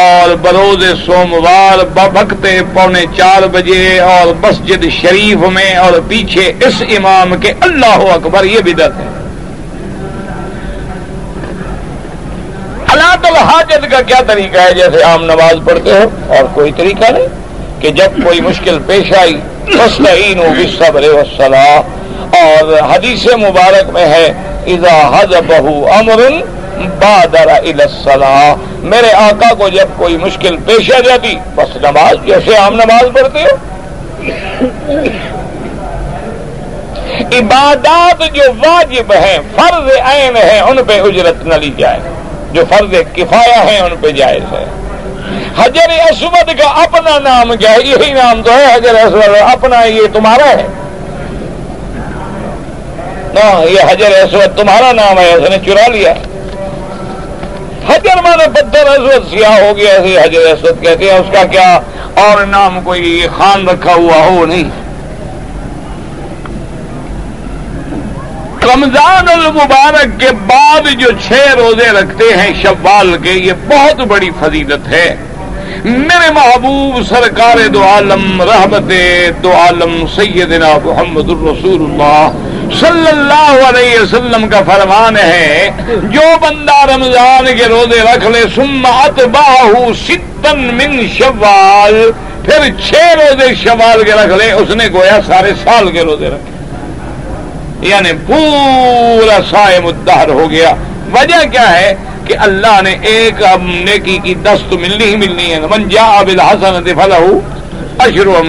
اور بروز سوموار بکتے پونے چار بجے اور مسجد شریف میں اور پیچھے اس امام کے اللہ اکبر یہ بدت ہے۔ اللہ الحاجت کا کیا طریقہ ہے؟ جیسے عام نماز پڑھتے ہو اور کوئی طریقہ نہیں۔ کہ جب کوئی مشکل پیش آئی فسطین صبر وسلح اور حدیث مبارک میں ہے، اذا حد امر بادر الصلاح میرے آقا کو جب کوئی مشکل پیش آ جاتی، بس نماز، جیسے ہم نماز پڑھتے ہو۔ عبادات جو واجب ہیں، فرض عین ہیں، ان پہ اجرت نہ لی جائے۔ جو فرض کفایا ہیں، ان پہ جائز ہے۔ حجر اسود کا اپنا نام کیا ہے؟ یہی نام تو ہے حجر اسود، اپنا یہ تمہارا ہے۔ ہاں، یہ حجر اسود تمہارا نام ہے، اس نے چرا لیا۔ حجر مانا پتھر اسود، سیاہ ہو گیا ایسے حجر اسود کہتے ہیں، اس کا کیا اور نام کوئی خان رکھا ہوا ہو نہیں۔ رمضان المبارک کے بعد جو چھ روزے رکھتے ہیں شوال کے، یہ بہت بڑی فضیلت ہے۔ میرے محبوب سرکار دو عالم، رحمت دو عالم، سیدنا محمد الرسول اللہ صلی اللہ علیہ وسلم کا فرمان ہے، جو بندہ رمضان کے روزے رکھ لے سمت باہو ستن من شوال، پھر چھ روزے شوال کے رکھ لے، اس نے گویا سارے سال کے روزے رکھے۔ یعنی پورا سائے مدہر ہو گیا۔ وجہ کیا ہے؟ کہ اللہ نے ایک نیکی کی دست ملنی ہی ملنی ہے۔ من جا ابل حسن فلا اشرو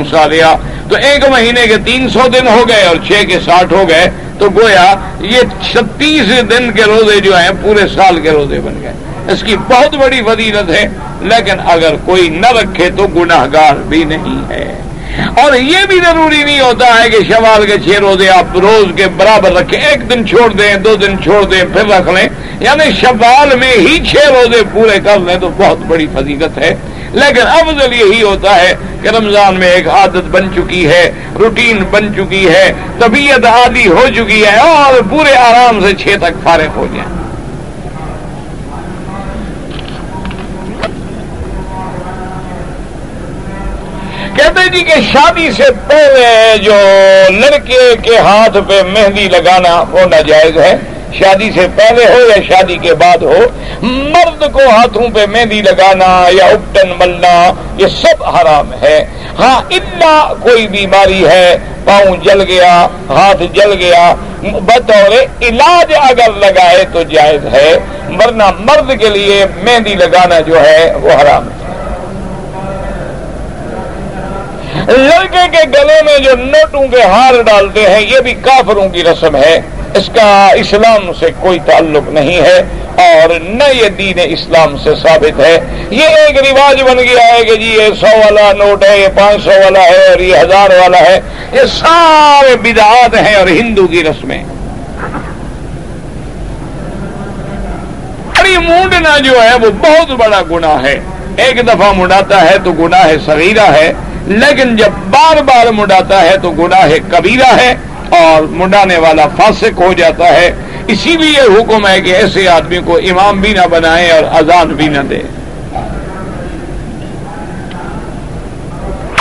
تو ایک مہینے کے تین سو دن ہو گئے اور چھ کے ساٹھ ہو گئے۔ تو گویا یہ چھتیس دن کے روزے جو ہیں، پورے سال کے روزے بن گئے۔ اس کی بہت بڑی فضیلت ہے، لیکن اگر کوئی نہ رکھے تو گناہ گار بھی نہیں ہے۔ اور یہ بھی ضروری نہیں ہوتا ہے کہ شوال کے چھ روزے آپ روز کے برابر رکھیں، ایک دن چھوڑ دیں، دو دن چھوڑ دیں، پھر رکھ لیں۔ یعنی شوال میں ہی چھ روزے پورے کر لیں تو بہت بڑی فضیلت ہے۔ لیکن افضل یہی ہوتا ہے کہ رمضان میں ایک عادت بن چکی ہے، روٹین بن چکی ہے، طبیعت عادی ہو چکی ہے اور پورے آرام سے چھ تک فارغ ہو جائیں۔ کہتے جی کہ شادی سے پہلے جو لڑکے کے ہاتھ پہ مہندی لگانا وہ ناجائز ہے۔ شادی سے پہلے ہو یا شادی کے بعد ہو، مرد کو ہاتھوں پہ مہندی لگانا یا اپٹن ملنا، یہ سب حرام ہے۔ ہاں اتنا کوئی بیماری ہے، پاؤں جل گیا، ہاتھ جل گیا، بطور علاج اگر لگائے تو جائز ہے۔ ورنہ مرد کے لیے مہندی لگانا جو ہے وہ حرام ہے۔ لڑکے کے گلے میں جو نوٹوں کے ہار ڈالتے ہیں، یہ بھی کافروں کی رسم ہے۔ اس کا اسلام سے کوئی تعلق نہیں ہے اور نہ یہ دین اسلام سے ثابت ہے۔ یہ ایک رواج بن گیا ہے کہ جی یہ سو والا نوٹ ہے، یہ پانچ سو والا ہے اور یہ ہزار والا ہے۔ یہ سارے بدعات ہیں اور ہندو کی رسمیں۔ بڑی مونڈنا جو ہے، وہ بہت بڑا گناہ ہے۔ ایک دفعہ منڈاتا ہے تو گناہ صغیرہ ہے۔ لیکن جب بار بار منڈاتا ہے تو گناہ کبیرہ ہے اور منڈانے والا فاسق ہو جاتا ہے۔ اسی لیے حکم ہے کہ ایسے آدمی کو امام بھی نہ بنائے اور اذان بھی نہ دے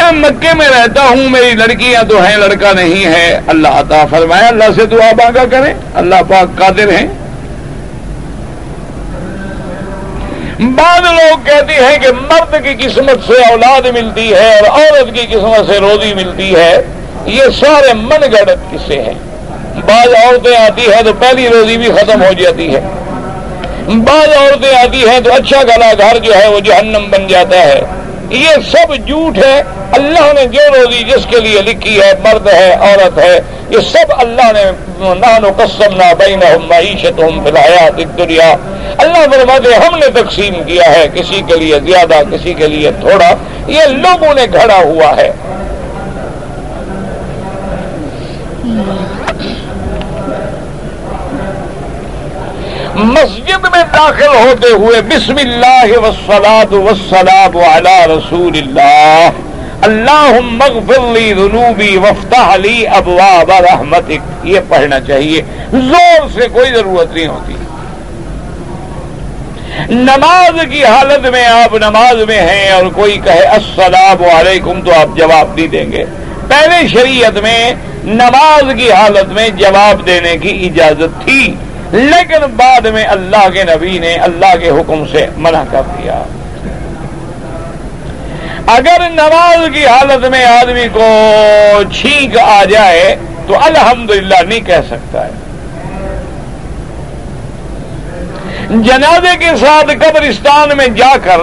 میں مکے میں رہتا ہوں، میری لڑکیاں تو ہیں، لڑکا نہیں ہے۔ اللہ عطا فرمایا اللہ سے دعا مانگا کریں۔ اللہ پاک قادر ہیں۔ بعض لوگ کہتے ہیں کہ مرد کی قسمت سے اولاد ملتی ہے اور عورت کی قسمت سے روزی ملتی ہے، یہ سارے من گڑت قصے ہیں۔ بعض عورتیں آتی ہیں تو پہلی روزی بھی ختم ہو جاتی ہے۔ بعض عورتیں آتی ہیں تو اچھا گلا گھر جو ہے وہ جہنم بن جاتا ہے۔ یہ سب جھوٹ ہے۔ اللہ نے جو روزی جس کے لیے لکھی ہے، مرد ہے، عورت ہے، یہ سب اللہ نے نان و قسم نہ بین معیشت ہوں بلایا دنیا اللہ فرماتے ہم نے تقسیم کیا ہے، کسی کے لیے زیادہ، کسی کے لیے تھوڑا۔ یہ لوگوں نے گھڑا ہوا ہے۔ مسجد میں داخل ہوتے ہوئے بسم اللہ وسلاد وسلام علی رسول اللہ. اللہ مغفر لی ذنوبی وفتح لی ابواب رحمتک. یہ پڑھنا چاہیے. زور سے کوئی ضرورت نہیں ہوتی. نماز کی حالت میں آپ نماز میں ہیں اور کوئی کہے السلام علیکم تو آپ جواب نہیں دیں گے. پہلے شریعت میں نماز کی حالت میں جواب دینے کی اجازت تھی. لیکن بعد میں اللہ کے نبی نے اللہ کے حکم سے منع کر دیا۔ اگر نماز کی حالت میں آدمی کو چھینک آ جائے تو الحمدللہ نہیں کہہ سکتا ہے۔ جنازے کے ساتھ قبرستان میں جا کر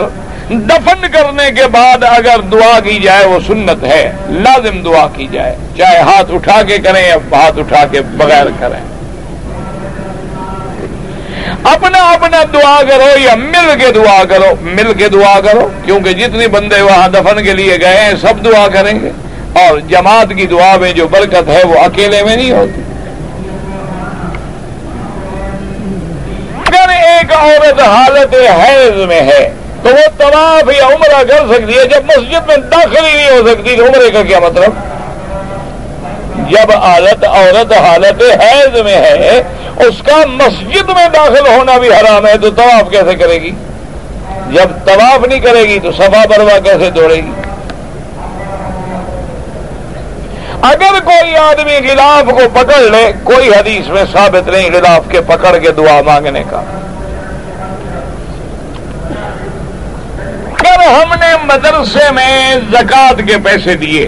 دفن کرنے کے بعد اگر دعا کی جائے وہ سنت ہے، لازم دعا کی جائے۔ چاہے ہاتھ اٹھا کے کریں یا ہاتھ اٹھا کے بغیر کریں۔ اپنا اپنا دعا کرو یا مل کے دعا کرو، مل کے دعا کرو، کیونکہ جتنے بندے وہاں دفن کے لیے گئے ہیں، سب دعا کریں گے۔ اور جماعت کی دعا میں جو برکت ہے، وہ اکیلے میں نہیں ہوتی۔ اگر ایک عورت حالت حیض میں ہے، تو وہ طواف یا عمرہ کر سکتی ہے۔ جب مسجد میں داخل ہی نہیں ہو سکتی، تو عمرے کا کیا مطلب؟ جب عادت عورت حالت حیض میں ہے اس کا مسجد میں داخل ہونا بھی حرام ہے، تو طواف کیسے کرے گی؟ جب طواف نہیں کرے گی، تو صفا بروا کیسے دوڑے گی؟ اگر کوئی آدمی غلاف کو پکڑ لے، کوئی حدیث میں ثابت نہیں غلاف کے پکڑ کے دعا مانگنے کا۔ اگر ہم نے مدرسے میں زکات کے پیسے دیے۔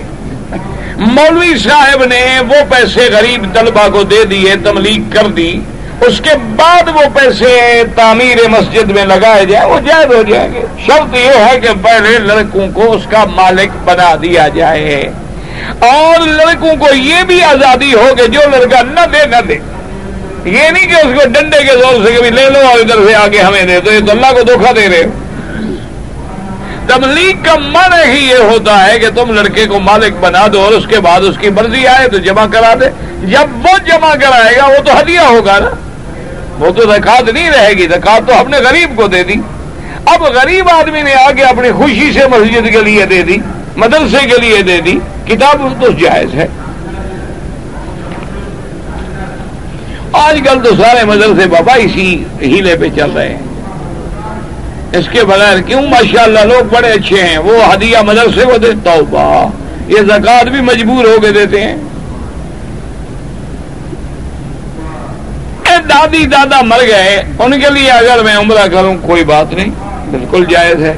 مولوی صاحب نے وہ پیسے غریب طلبہ کو دے دیے، تملیغ کر دی۔ اس کے بعد وہ پیسے تعمیر مسجد میں لگائے جائیں، وہ جائز ہو جائیں گے۔ شرط یہ ہے کہ پہلے لڑکوں کو اس کا مالک بنا دیا جائے۔ اور لڑکوں کو یہ بھی آزادی ہو کہ جو لڑکا نہ دے نہ دے۔ یہ نہیں کہ اس کو ڈنڈے کے زور سے کبھی لے لو اور ادھر سے آگے ہمیں دے تو یہ تو اللہ کو دھوکہ دے رہے تبلیغ کا من ہی یہ ہوتا ہے کہ تم لڑکے کو مالک بنا دو اور اس کے بعد اس کی مرضی آئے تو جمع کرا دے۔ جب وہ جمع کرائے گا وہ تو ہدیہ ہوگا نا۔ وہ تو زکات نہیں رہے گی زکات تو ہم نے غریب کو دے دی۔ اب غریب آدمی نے آگے اپنی خوشی سے مسجد کے لیے دے دی، مدرسے کے لیے دے دی۔ کتاب تو جائز ہے۔ آج کل تو سارے مدرسے بابا اسی ہیلے پہ چل رہے ہیں۔ اس کے بغیر کیوں ماشاءاللہ لوگ بڑے اچھے ہیں؟ وہ ہدیہ مدرسے کو دیتا ہو یہ زکات بھی مجبور ہو کے دیتے ہیں۔ دادی، دادا مر گئے، ان کے لیے اگر میں عمرہ کروں، کوئی بات نہیں، بالکل جائز ہے۔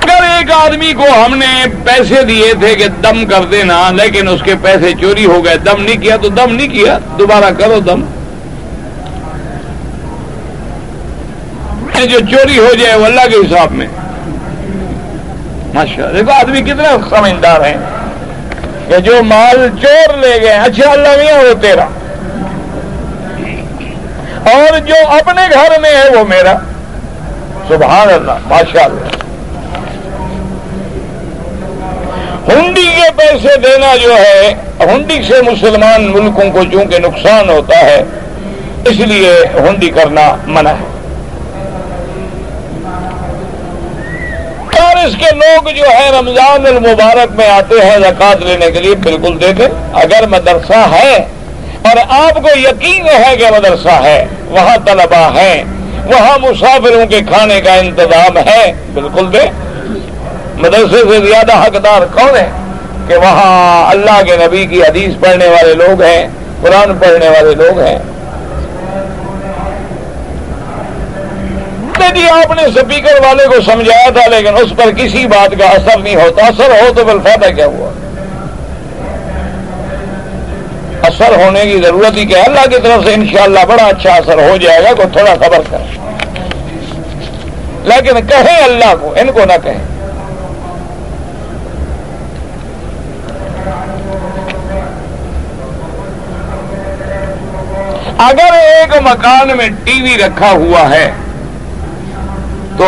اگر ایک آدمی کو ہم نے پیسے دیے تھے کہ دم کر دینا، لیکن اس کے پیسے چوری ہو گئے، دم نہیں کیا تو دم نہیں کیا، دوبارہ کرو دم۔ جو چوری ہو جائے وہ اللہ کے حساب میں۔ ماشاء دیکھو آدمی کتنے سمجھدار ہیں۔ کہ جو مال چور لے گئے اچھا اللہ میاں وہ تیرا۔ اور جو اپنے گھر میں ہے وہ میرا۔ سبحان اللہ، ماشاء اللہ۔ ہنڈی کے پیسے دینا جو ہے، ہنڈی سے مسلمان ملکوں کو چونکہ نقصان ہوتا ہے، اس لیے ہنڈی کرنا منع ہے۔ اس کے لوگ جو ہے رمضان المبارک میں آتے ہیں زکات لینے کے لیے، بالکل دیکھیں، اگر مدرسہ ہے اور آپ کو یقین ہے کہ مدرسہ ہے، وہاں طلبا ہے وہاں مسافروں کے کھانے کا انتظام ہے، بالکل دے۔ مدرسے سے زیادہ حقدار کون ہے؟ کہ وہاں اللہ کے نبی کی حدیث پڑھنے والے لوگ ہیں، قرآن پڑھنے والے لوگ ہیں۔ جی آپ نے سپیکر والے کو سمجھایا تھا، لیکن اس پر کسی بات کا اثر نہیں ہوتا۔ اثر ہو تو بل فائدہ کیا ہوا؟ اثر ہونے کی ضرورت ہی کیا اللہ کی طرف سے انشاءاللہ بڑا اچھا اثر ہو جائے گا، کوئی تھوڑا خبر کرے لیکن کہیں اللہ کو، ان کو نہ کہیں۔ اگر ایک مکان میں ٹی وی رکھا ہوا ہے تو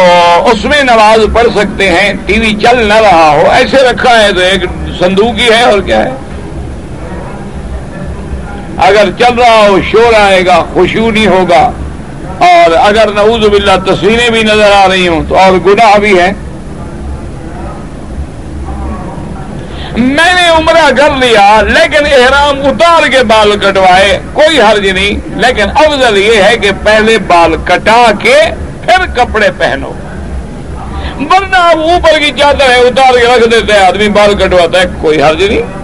اس میں نماز پڑھ سکتے ہیں، ٹی وی چل نہ رہا ہو، ایسے رکھا ہے تو ایک صندوق ہی ہے اور کیا ہے؟ اگر چل رہا ہو، شور آئے گا، خوشبو نہیں ہوگا، اور اگر نعوذ باللہ تصویریں بھی نظر آ رہی ہوں تو اور گناہ بھی ہے میں نے عمرہ کر لیا، لیکن احرام اتار کے بال کٹوائے، کوئی حرج نہیں، لیکن افضل یہ ہے کہ پہلے بال کٹا کے پھر کپڑے پہنو۔ ورنہ اوپر کی چادر ہے اتار کے رکھ دیتے ہیں، آدمی بال کٹواتا ہے، کوئی حرج نہیں۔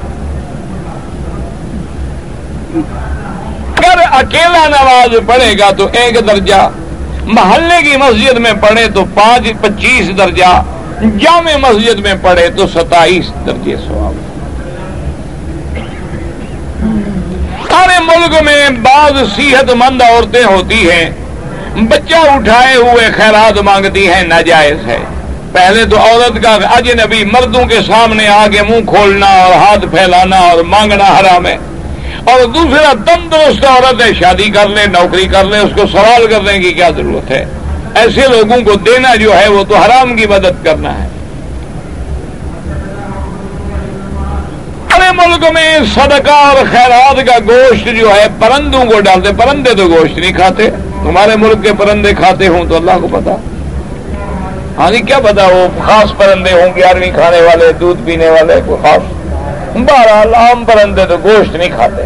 اگر اکیلا نماز پڑھے گا تو ایک درجہ، محلے کی مسجد میں پڑھے تو پانچ، پچیس درجہ، جامع مسجد میں پڑھے تو ستائیس درجے سواب سارے ملک میں بعض صحت مند عورتیں ہوتی ہیں۔ بچہ اٹھائے ہوئے خیرات مانگتی ہیں، ناجائز ہے۔ پہلے تو عورت کا اجنبی مردوں کے سامنے آگے منہ کھولنا اور ہاتھ پھیلانا اور مانگنا حرام ہے۔ اور دوسرا، تندرست عورت ہے، شادی کر لے، نوکری کر لے، اس کو سوال کرنے کی کیا ضرورت ہے؟ ایسے لوگوں کو دینا جو ہے، وہ تو حرام کی مدد کرنا ہے۔ ارے ملک میں صدقہ اور خیرات کا گوشت جو ہے، پرندوں کو ڈالتے، پرندے تو گوشت نہیں کھاتے۔ ہمارے ملک کے پرندے کھاتے ہوں تو اللہ کو پتا۔ ہاں جی کیا پتا وہ خاص پرندے ہوں گیارہویں کھانے والے، دودھ پینے والے، کوئی خاص۔ بہرحال عام پرندے تو گوشت نہیں کھاتے۔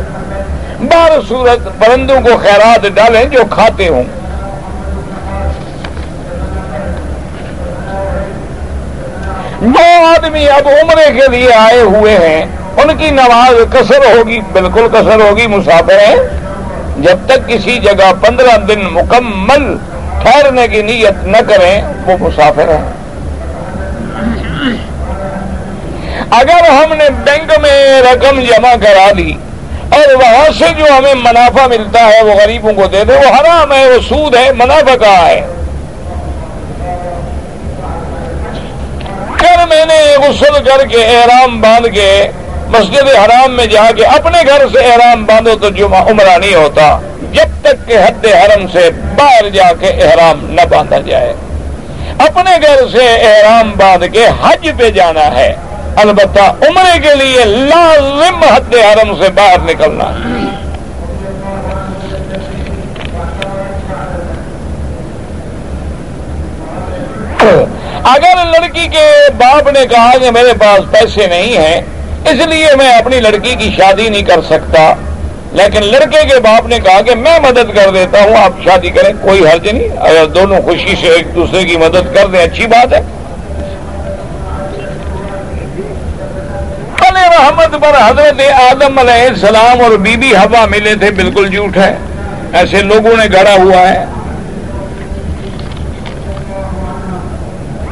بار صورت پرندوں کو خیرات ڈالیں جو کھاتے ہوں۔ جو آدمی اب عمرے کے لیے آئے ہوئے ہیں۔ ان کی نماز کثر ہوگی، بالکل کثر ہوگی، مسافر ہیں۔ جب تک کسی جگہ پندرہ دن مکمل ٹھہرنے کی نیت نہ کریں، وہ مسافر ہیں۔ اگر ہم نے بینک میں رقم جمع کرا لی اور وہاں سے جو ہمیں منافع ملتا ہے، وہ غریبوں کو دے دے وہ حرام ہے، وہ سود ہے، منافع کہاں ہے؟ کر میں نے غسل کر کے، احرام باندھ کے مسجد حرام میں جا کے اپنے گھر سے احرام باندھو تو جمعہ عمرہ نہیں ہوتا۔ جب تک کہ حد حرم سے باہر جا کے احرام نہ باندھا جائے۔ اپنے گھر سے احرام باندھ کے حج پہ جانا ہے۔ البتہ عمرے کے لیے لازم حد حرم سے باہر نکلنا۔ اگر لڑکی کے باپ نے کہا کہ میرے پاس پیسے نہیں ہیں اس لیے میں اپنی لڑکی کی شادی نہیں کر سکتا۔ لیکن لڑکے کے باپ نے کہا کہ میں مدد کر دیتا ہوں، آپ شادی کریں، کوئی حرج نہیں۔ اگر دونوں خوشی سے ایک دوسرے کی مدد کر دیں، اچھی بات ہے۔ رحمت پر حضرت آدم علیہ السلام اور بی بی ہوا ملے تھے، بالکل جھوٹ ہے۔ ایسے لوگوں نے گڑا ہوا ہے۔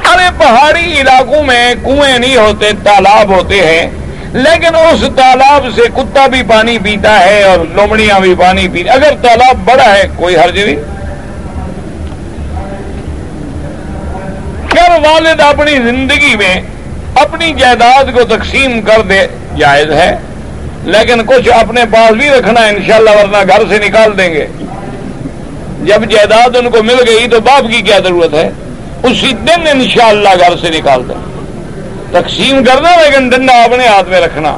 ارے پہاڑی علاقوں میں کنویں نہیں ہوتے، تالاب ہوتے ہیں۔ لیکن اس تالاب سے کتا بھی پانی پیتا ہے اور لومڑیاں بھی پانی پیتا اگر تالاب بڑا ہے، کوئی حرج نہیں۔ کر والد اپنی زندگی میں اپنی جائیداد کو تقسیم کر دے، جائز ہے۔ لیکن کچھ اپنے پاس بھی رکھنا انشاءاللہ، ورنہ گھر سے نکال دیں گے۔ جب جائیداد ان کو مل گئی تو باپ کی کیا ضرورت ہے؟ اسی دن انشاءاللہ گھر سے نکال دیں۔ تقسیم کرنا لیکن ڈنڈا اپنے ہاتھ میں رکھنا۔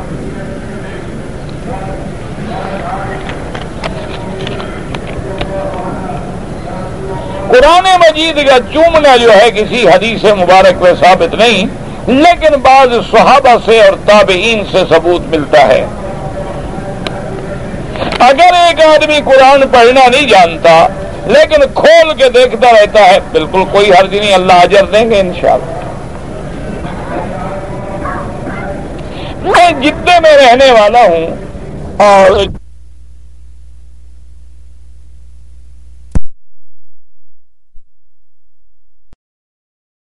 قرآن مجید کا چومنا جو ہے کسی حدیث مبارک میں ثابت نہیں، لیکن بعض صحابہ سے اور تابعین سے ثبوت ملتا ہے۔ اگر ایک آدمی قرآن پڑھنا نہیں جانتا، لیکن کھول کے دیکھتا رہتا ہے، بالکل کوئی حرج نہیں، اللہ اجر دیں گے انشاءاللہ۔ میں جتنے میں رہنے والا ہوں اور